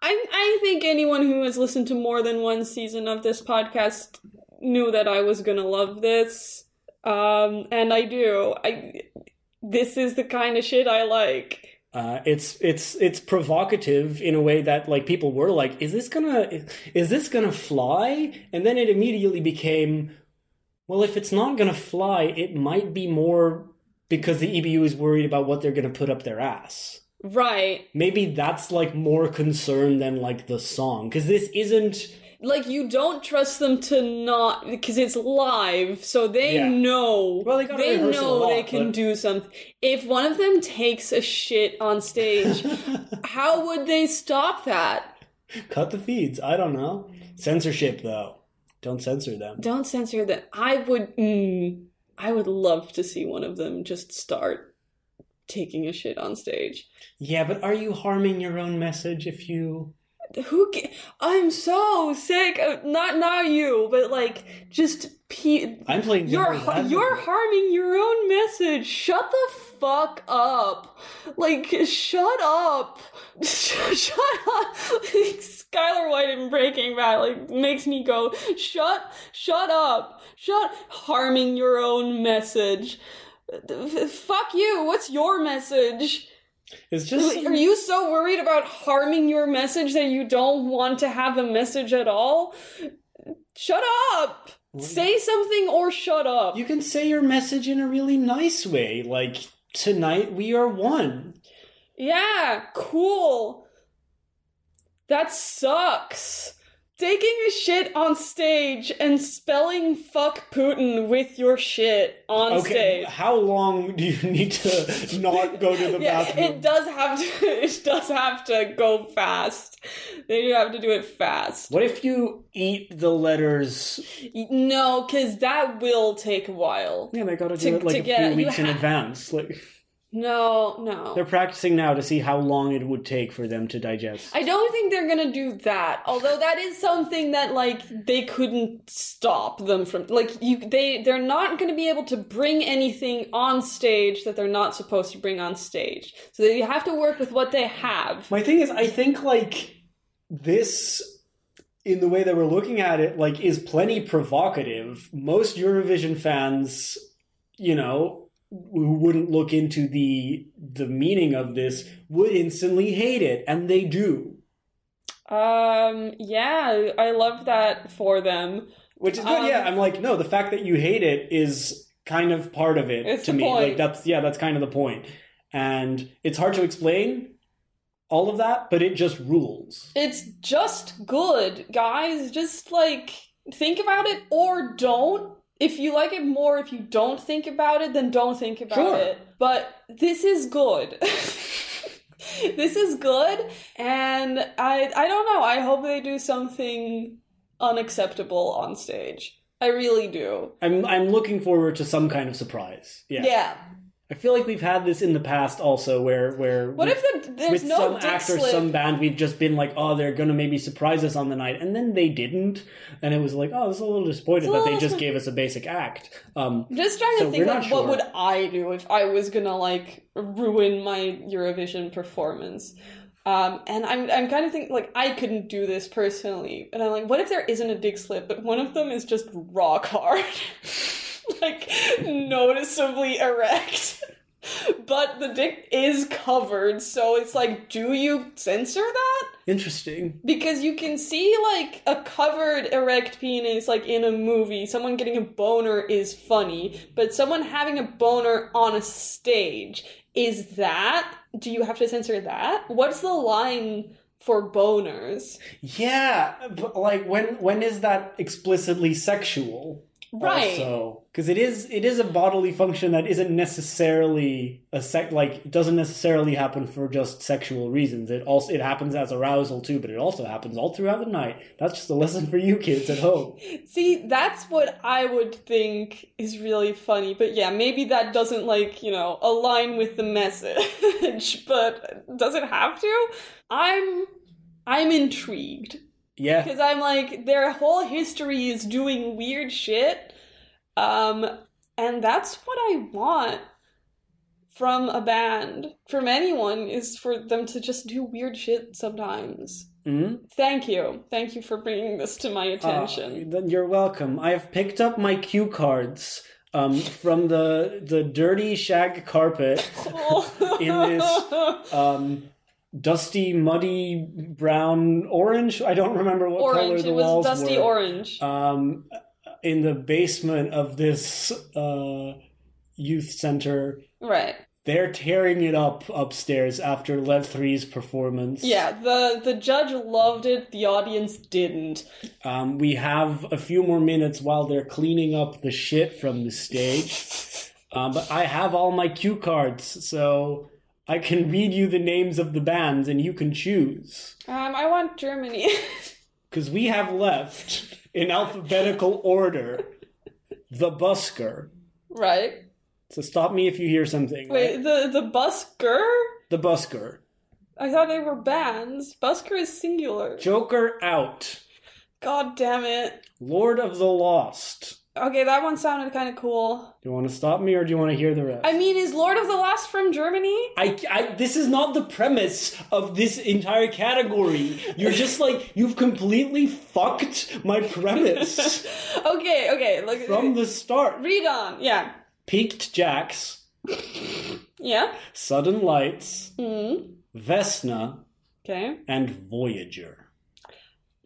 I I think anyone who has listened to more than one season of this podcast knew that I was gonna love this. Um, and I do. I this is the kind of shit I like. Uh, it's it's it's provocative in a way that like people were like, is this gonna is this gonna fly? And then it immediately became, well, if it's not gonna fly, it might be more because the EBU is worried about what they're gonna put up their ass. Right. Maybe that's like more concern than like the song because this isn't. Like you don't trust them to not because it's live, so they Yeah. know. Well, they they know lot, they can but- do something. If one of them takes a shit on stage, how would they stop that? Cut the feeds. I don't know. Censorship though. Don't censor them. Don't censor them. I would. Mm, I would love to see one of them just start taking a shit on stage. Yeah, but are you harming your own message if you who? Ca- I'm so sick. Of, not not you, but like just pe- I'm playing. you're you're harming your own message. Shut the fuck up. Like shut up. shut up. Like, Skyler White in Breaking Bad like makes me go shut shut up. Shut harming your own message. Fuck you. What's your message? It's just Are you so worried about harming your message that you don't want to have a message at all? Shut up! Say something or shut up. you can say your message in a really nice way, like tonight we are one. yeah, cool. That sucks. Taking a shit on stage and spelling fuck Putin with your shit on Okay, stage. how long do you need to not go to the Yeah, bathroom? it does have to. It does have to go fast. They do have to do it fast. What if you eat the letters? No, because that will take a while. Yeah, they gotta do To- it like a few weeks in advance. Like No, no. they're practicing now to see how long it would take for them to digest. I don't think they're gonna do that. Although that is something that like they couldn't stop them from. Like you, they they're not gonna be able to bring anything on stage that they're not supposed to bring on stage. So they have to work with what they have. My thing is, I think like this, in the way that we're looking at it, like is plenty provocative. Most Eurovision fans, you know, who wouldn't look into the the meaning of this would instantly hate it, and they do, Um, yeah, I love that for them. which is good. Um, yeah, I'm like, no, the fact that you hate it is kind of part of it to me. point. Like that's yeah, that's kind of the point, and it's hard to explain all of that, but it just rules. It's just good, guys. Just like think about it or don't. If you like it more, if you don't think about it, then don't think about Sure. it. But this is good. this is good, and I I don't know. I hope they do something unacceptable on stage. I really do. I'm I'm looking forward to some kind of surprise. Yeah. Yeah. I feel like we've had this in the past also where where What with, if the, there's with no some dick actor, slip? some band we've just been like, oh, they're gonna maybe surprise us on the night, and then they didn't, and it was like, oh, this is a little disappointed a that they just gave us a basic act. Um, just trying So to think like not what would I do if I was gonna like ruin my Eurovision performance. Um, and I'm I'm kind of thinking like I couldn't do this personally, and I'm like, what if there isn't a dick slip, but one of them is just rock hard, like noticeably erect, but the dick is covered, so it's like, do you censor that? interesting. Because you can see like a covered erect penis like in a movie, someone getting a boner is funny, but someone having a boner on a stage is that do you have to censor that? What's the line for boners? Yeah, but like when when is that explicitly sexual? Right. Also, because it is it is a bodily function that isn't necessarily a sec like it doesn't necessarily happen for just sexual reasons. It also it happens as arousal too, but it also happens all throughout the night. That's just a lesson for you kids at home. See, that's what I would think is really funny. But yeah, maybe that doesn't like, you know, align with the message, but does it have to? I'm I'm intrigued. Yeah, because I'm like their whole history is doing weird shit, um, and that's what I want from a band, from anyone, is for them to just do weird shit sometimes. Mhm. Thank you, thank you for bringing this to my attention. Uh, then you're welcome. I have picked up my cue cards um, from the the dirty shag carpet in this um, dusty, muddy brown orange. I don't remember what color orange, the it was walls dusty were. orange. Um, in the basement of this uh, youth center. right. They're tearing it up upstairs after Let Three's performance. Yeah, the the judge loved it, the audience didn't. Um, we have a few more minutes while they're cleaning up the shit from the stage. Um, but I have all my cue cards, so I can read you the names of the bands and you can choose. Um, I want Germany. Because we have left, in alphabetical order, the busker. right. So stop me if you hear something. Wait, right? the the busker? The busker. I thought they were bands. Busker is singular. Joker out. God damn it. Lord of the Lost. Okay, that one sounded kind of cool. Do you want to stop me or do you want to hear the rest? I mean, is Lord of the Lost from Germany? I, I, this is not the premise of this entire category. You're just like, you've completely fucked my premise okay, okay. Look from the start. read on. Yeah. Piqued Jacks, Yeah. Sudden Lights, Mm. Vesna, Okay. and Voyager.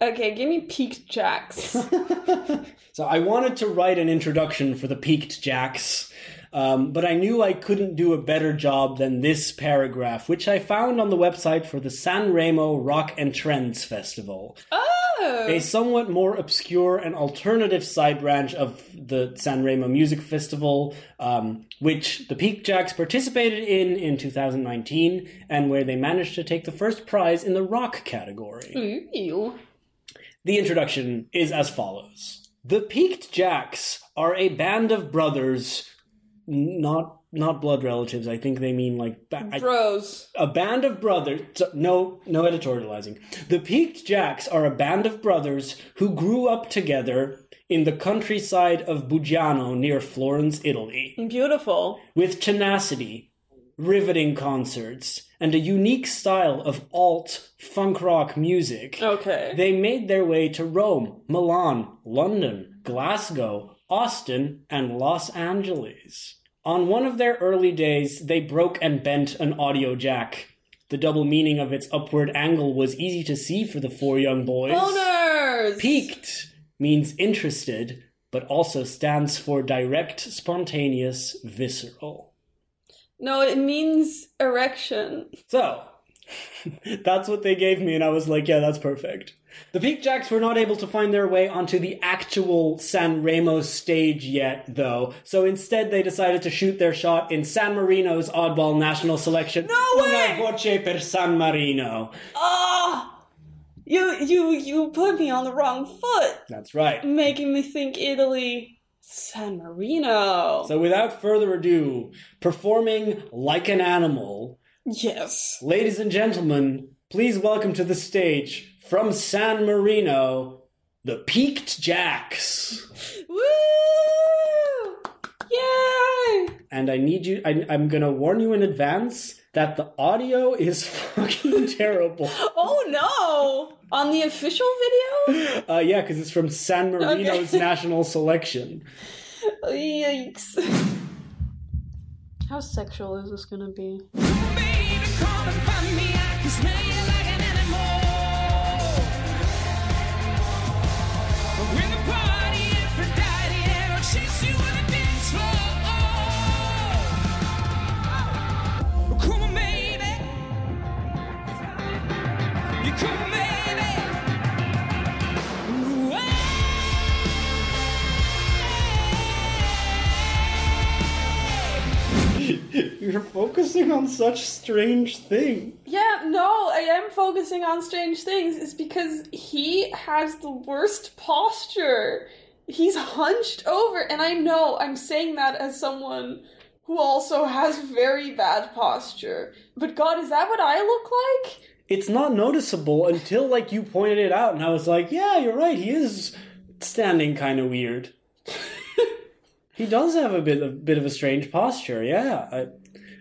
Okay, give me piqued jacks. So I wanted to write an introduction for the Piqued Jacks, um, but I knew I couldn't do a better job than this paragraph, which I found on the website for the San Remo Rock and Trends Festival. oh. a somewhat more obscure and alternative side branch of the San Remo Music Festival, um, which the Piqued Jacks participated in in 2019, and where they managed to take the first prize in the rock category. Ew. The introduction is as follows The Piqued Jacks are a band of brothers, not. Not blood relatives. I think they mean like ba- Bros. a band of brothers. So, no, no editorializing. The Piqued Jacks are a band of brothers who grew up together in the countryside of Buggiano near Florence, Italy, Beautiful. with tenacity, riveting concerts, and a unique style of alt funk rock music. Okay. They made their way to Rome, Milan, London, Glasgow, Austin, and Los Angeles. On one of their early days, they broke and bent an audio jack. The double meaning of its upward angle was easy to see for the four young boys. Boners. Piqued means interested, but also stands for direct, spontaneous, visceral. No, it means erection. So, that's what they gave me, and I was like, yeah, that's perfect. The Piqued Jacks were not able to find their way onto the actual San Remo stage yet, though, so instead they decided to shoot their shot in San Marino's oddball national selection. No way! Una voce per San Marino. Ah! You you you put me on the wrong foot, That's right. making me think Italy. San Marino. So, without further ado, performing like an animal, yes. ladies and gentlemen, please welcome to the stage from San Marino, the Piqued Jacks. Woo! Yay! And I need you, I, I'm gonna warn you in advance that the audio is fucking terrible. Oh no! On the official video? Uh, yeah, because it's from San Marino's Okay. national selection. Yikes. How sexual is this gonna be? You're focusing on such strange things. Yeah, no, I am focusing on strange things. It's because he has the worst posture. He's hunched over, and I know I'm saying that as someone who also has very bad posture. But God, is that what I look like? It's not noticeable until like you pointed it out, and I was like, yeah, you're right. He is standing kind of weird. He does have a bit of bit of a strange posture. Yeah, I,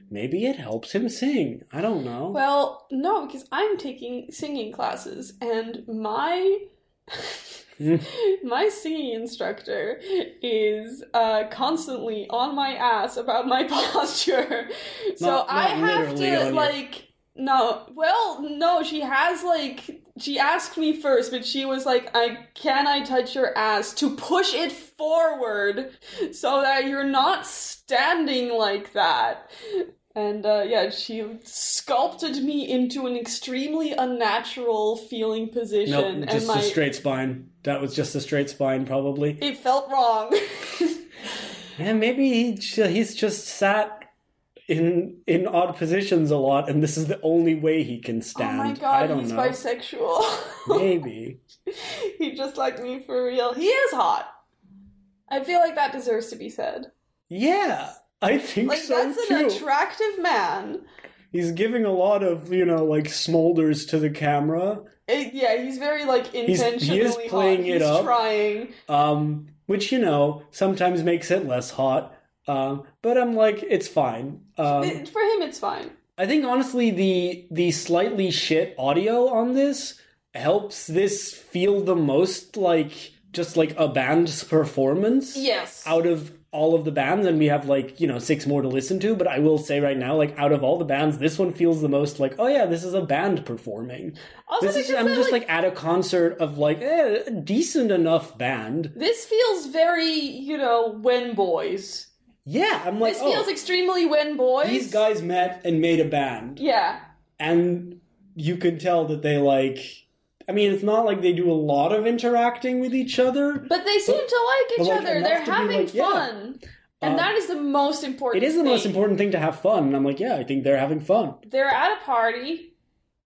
maybe it helps him sing. I don't know. Well, no, because I'm taking singing classes, and my my singing instructor is uh, constantly on my ass about my posture. so Not- I have to your- like no. Well, no, she has like she asked me first, but she was like, "I can I touch your ass to push it forward so that you're not standing like that." And uh, yeah, she sculpted me into an extremely unnatural feeling position, no, and just my a straight spine. That was just a straight spine, probably. it felt wrong. And maybe he, he's just sat in in odd positions a lot, and this is the only way he can stand. oh my I god, don't he's know. bisexual. Maybe. he just liked me for real. He is hot. I feel like that deserves to be said. Yeah, I think Like so that's too. an attractive man he's giving a lot of you know like smolders to the camera, It- yeah, he's very like He's- intentionally he is playing hot. it he's up. trying. um, which you know sometimes makes it less hot. Um, but I'm like, it's fine. Um, It- for him, it's fine. I think honestly, the the slightly shit audio on this helps this feel the most like just like a band's performance Yes. out of all of the bands, and we have like you know six more to listen to. But I will say right now, like out of all the bands, this one feels the most like oh yeah, this is a band performing. Also, This is I'm just like, at a concert of like eh, a decent enough band. this feels very you know when boys. Yeah, I'm like This oh, feels extremely when boys. these guys met and made a band. Yeah. and you can tell that they like i mean it's not like they do a lot of interacting with each other But they seem to like each like, other. They're having like, yeah. fun. And Uh, that is the most important it is the most important thing to have fun and i'm like yeah i think they're having fun They're at a party,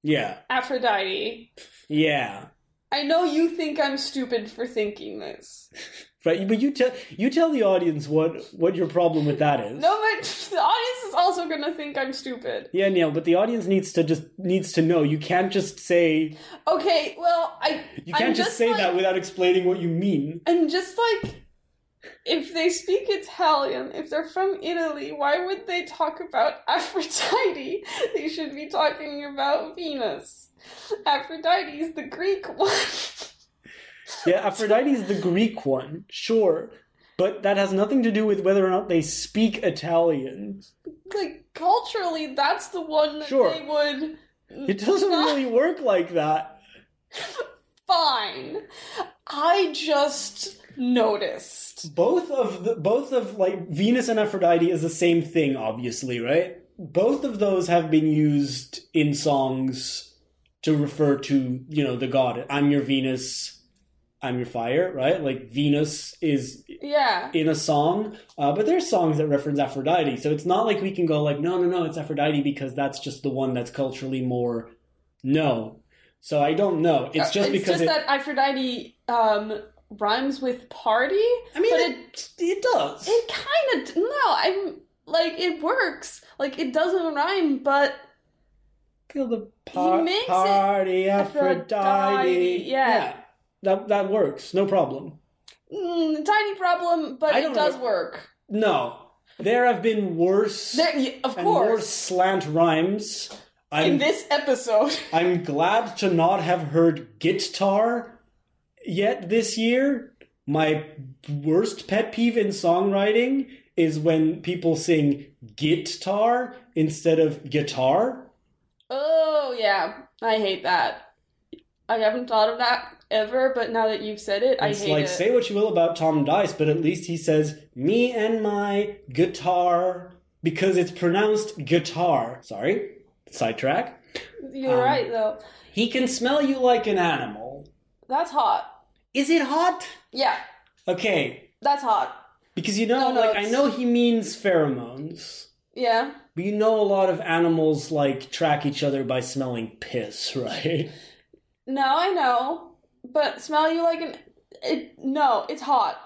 yeah Aphrodite. yeah I know you think I'm stupid for thinking this. but, but you tell you tell the audience what what your problem with that is No, but the audience is also gonna think I'm stupid. yeah neil but the audience needs to just needs to know you can't just say Okay, well, I you can't I'm just, just say like, that without explaining what you mean I'm just like, if they speak Italian, if they're from Italy, why would they talk about Aphrodite? They should be talking about Venus. Aphrodite is the Greek one. Yeah aphrodite is the greek one sure but that has nothing to do with whether or not they speak italian like culturally, that's the one that Sure. they would. It doesn't not- really work like that. Fine. I just noticed. Both of the both of like Venus and Aphrodite is the same thing, obviously, right? Both of those have been used in songs to refer to, you know, the god. I'm your Venus, I'm your fire, right? Like Venus is Yeah. in a song, uh, but there's songs that reference Aphrodite. So it's not like we can go like, no, no, no, it's Aphrodite because that's just the one that's culturally more. No. So I don't know. It's just Uh, because just it, that Aphrodite um rhymes with party. I mean, but it, it does. It kind of no. I'm like it works. Like it doesn't rhyme, but Feel the par- makes it party Aphrodite. Aphrodite, yeah. That that works. No problem. mm, tiny problem. But it does work. No, there have been worse There, of and course. slant rhymes. I'm In this episode, I'm glad to not have heard guitar yet this year. My worst pet peeve in songwriting is when people sing guitar instead of guitar. oh yeah, I hate that. I haven't thought of that ever, but now that you've said it, I It's hate like it. say what you will about Tom Dice, but at least he says me and my guitar because it's pronounced guitar. Sorry, sidetrack. You're um, right though. He can smell you like an animal. That's hot. Is it hot? Yeah, Okay, that's hot. because you know, No, no, like I know he means pheromones, Yeah. but you know a lot of animals like track each other by smelling piss, right? No, I know, but smell you like an. It, no, it's hot.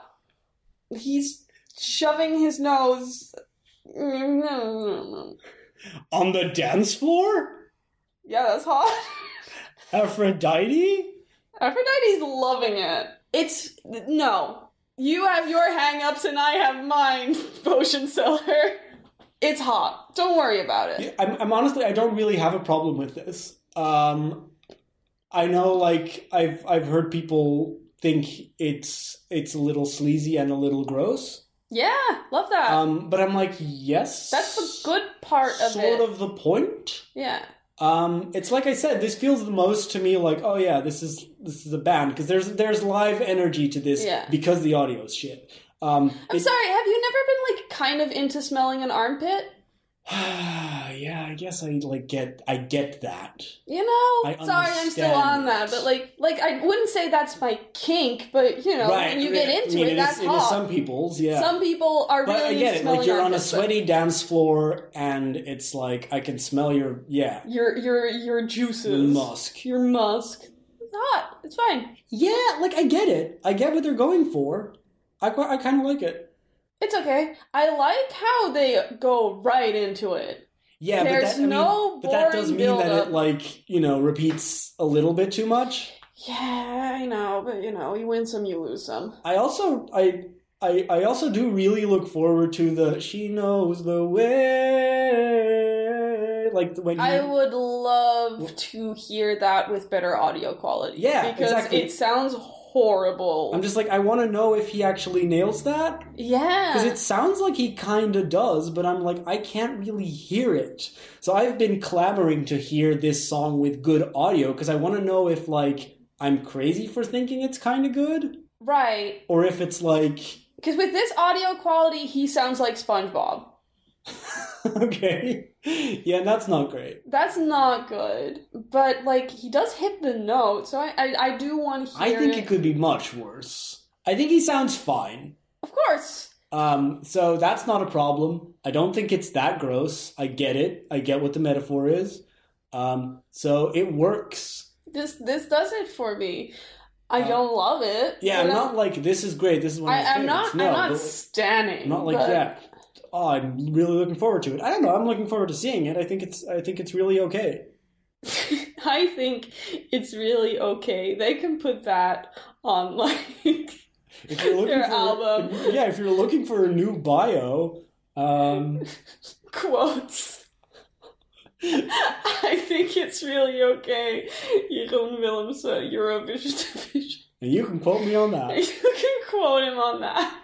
He's shoving his nose. On the dance floor, Yeah, that's hot. Aphrodite. Aphrodite's loving it. It's no. You have your hang-ups and I have mine, potion seller. It's hot. Don't worry about it. I'm, I'm honestly, I don't really have a problem with this. Um, I know, like I've I've heard people think it's it's a little sleazy and a little gross. Yeah, love that. Um, but I'm like, yes, that's the good part of sort it. of the point. Yeah. Um, it's like I said, this feels the most to me like, oh yeah, this is this is a band because there's there's live energy to this Yeah. because the audio is shit. Um, I'm it- sorry, have you never been like kind of into smelling an armpit? yeah, I guess I like get I get that. You know, I sorry, I'm still on that, but like, like I wouldn't say that's my kink, but you know, when you get I into it, it, is- that's it is hot. some people's, yeah. Some people are but really I get it. Like you're on a sweaty dance floor, and it's like I can smell your yeah Your your your juices, your musk. your musk. It's hot. It's fine. Yeah, like I get it. I get what they're going for. I I kind of like it. It's okay. I like how they go right into it. Yeah, There's but that, I mean, no but that does mean that it like you know repeats a little bit too much. Yeah, I know, but you know, you win some, you lose some. I also I I I also do really look forward to the she knows the way like when you, I would love to hear that with better audio quality. Yeah, because exactly. it sounds horrible. I'm just like I want to know if he actually nails that yeah, because it sounds like he kind of does, but I'm like I can't really hear it. So I've been clamoring to hear this song with good audio because I want to know if like I'm crazy for thinking it's kind of good right. or if it's like Because with this audio quality, he sounds like SpongeBob. okay, yeah, that's not great. That's not good. But like, he does hit the note, so I I, I do want to I think it could be much worse. I think he sounds fine. Of course. Um, so that's not a problem. I don't think it's that gross. I get it. I get what the metaphor is. Um, so it works. This this does it for me. I Uh, don't love it. Yeah, I'm not like this is great. This is one of my I, I'm not. No, I'm not standing. Not like yeah. Oh, I'm really looking forward to it. I don't know. I'm looking forward to seeing it. I think it's. I think it's really okay. I think it's really okay. They can put that on like If you're looking their for, album if- yeah, if you're looking for a new bio, um, quotes. I think it's really okay. Jeroen Willems uh, Eurovision division. and you can quote me on that. You can quote him on that.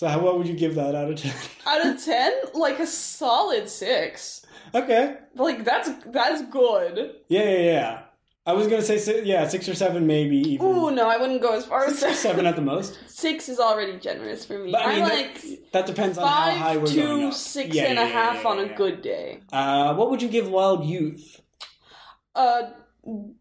So, how what would you give that out of ten? Out of ten, like a solid six. okay. Like that's that's good. Yeah, yeah, yeah. I was gonna say si- yeah, six or seven, maybe even Ooh, no, I wouldn't go as far as six or seven. seven at the most. Six is already generous for me. But I mean, I'm that, like that depends on how high we're going to up. six Yeah, and a yeah, yeah, half yeah, on a good day. Uh, what would you give Wild Youth? Uh, oh,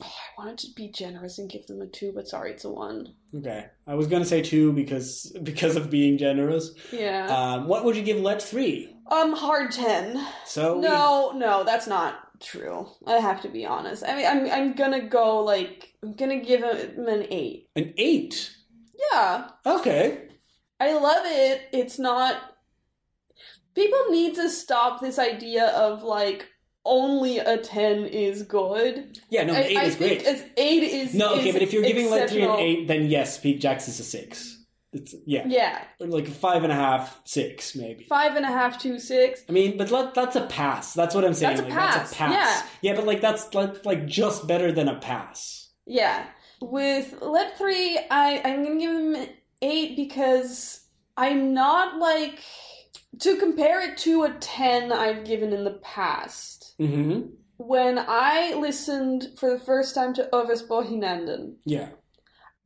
I wanted to be generous and give them a two, but sorry, it's a one. Okay, I was gonna say two because because of being generous. Yeah. Um, what would you give Let Three? um, hard ten. So we- No, no, that's not true. I have to be honest. I mean, I'm I'm gonna go like I'm gonna give him an eight. an eight. Yeah, Okay. I love it. It's not. People need to stop this idea of like only a ten is good. Yeah, no, I, an eight I is think great. as eight is No, okay, is but if you're giving like Three and eight, then yes, Piqued Jacks is a six. It's yeah, yeah, like a five and a half, six maybe. five and a half to six. I mean, but let, that's a pass. That's what I'm saying. That's a like, That's a pass, pass. Yeah, but like that's like, like just better than a pass. Yeah. With Let 3, I, I'm going to give him an 8 because I'm not like. To compare it to a 10 I've given in the past. Mm-hmm. When I listened for the first time to Ovis Bohinanden, Yeah.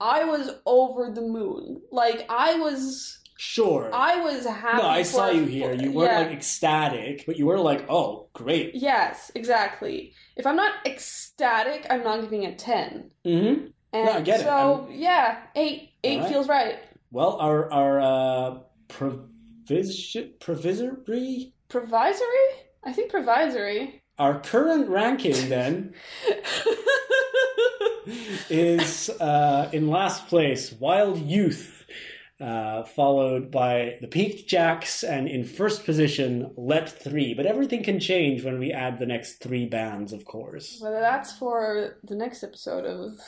I was over the moon. Like, I was. Sure. I was happy. no, I saw you here. You weren't yeah. like ecstatic, but you were like, "Oh, great." Yes, exactly. If I'm not ecstatic, I'm not giving it 10. Mm-hmm. And No, I get it. so, yeah, 8. 8 Alright. feels right. Well, our our uh, provision provisory, Provisory? I think provisory. our current ranking then is uh, in last place, Wild Youth, uh, followed by the Piqued Jacks, and in first position, Let Three. But everything can change when we add the next three bands, of course. Whether that's for the next episode of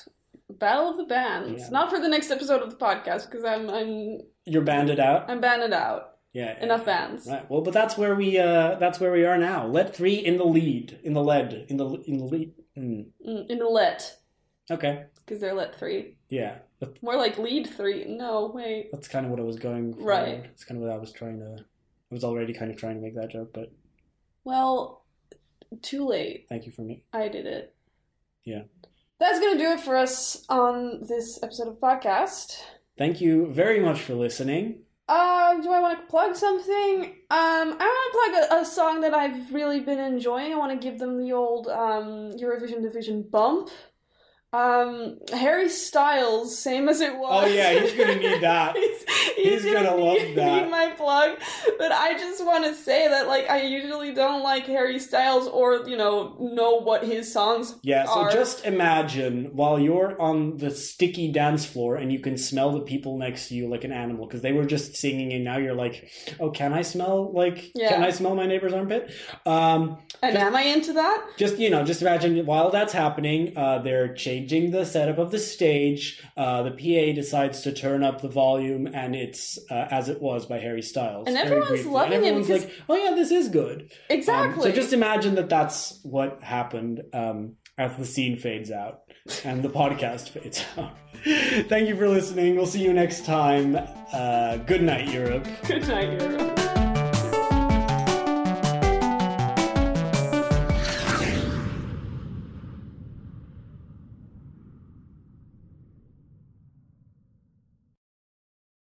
Battle of the Bands, Yeah. not for the next episode of the podcast because I'm I'm You're banded out. I'm banded out. Yeah. Enough bands. Right. Well, but that's where we uh, that's where we are now. Let Three in the lead, in the lead, in the in the lead. Mm. Mm, in the let Okay. because they're let three. Yeah. More like lead three. No, wait. That's kind of what I was going for. Right. It's kind of what I was trying to. I was already kind of trying to make that joke, but Well, too late. thank you for me. I did it. Yeah. That's gonna do it for us on this episode of podcast. Thank you very much for listening. Um, do I want to plug something? Um, I want to plug a, a song that I've really been enjoying. I want to give them the old um, Eurovision Division bump. Um, Harry Styles, same as it was. Oh, yeah, he's gonna need that. it's, He's gonna love need, that. need my plug, but I just want to say that like I usually don't like Harry Styles or you know know what his songs Yeah, so are. just imagine while you're on the sticky dance floor and you can smell the people next to you like an animal because they were just singing and now you're like, oh, can I smell like, Yeah. can I smell my neighbor's armpit? Um, and am I into that? just you know, just imagine while that's happening, uh, they're changing the setup of the stage. Uh, the PA decides to turn up the volume, and it's uh, as it was by Harry Styles. And everyone's loving and it everyone's because- like, "Oh yeah, this is good." Um, Exactly. so just imagine that that's what happened um, as the scene fades out and the podcast fades out. Thank you for listening. We'll see you next time. Uh, good night, Europe. Good night, Europe.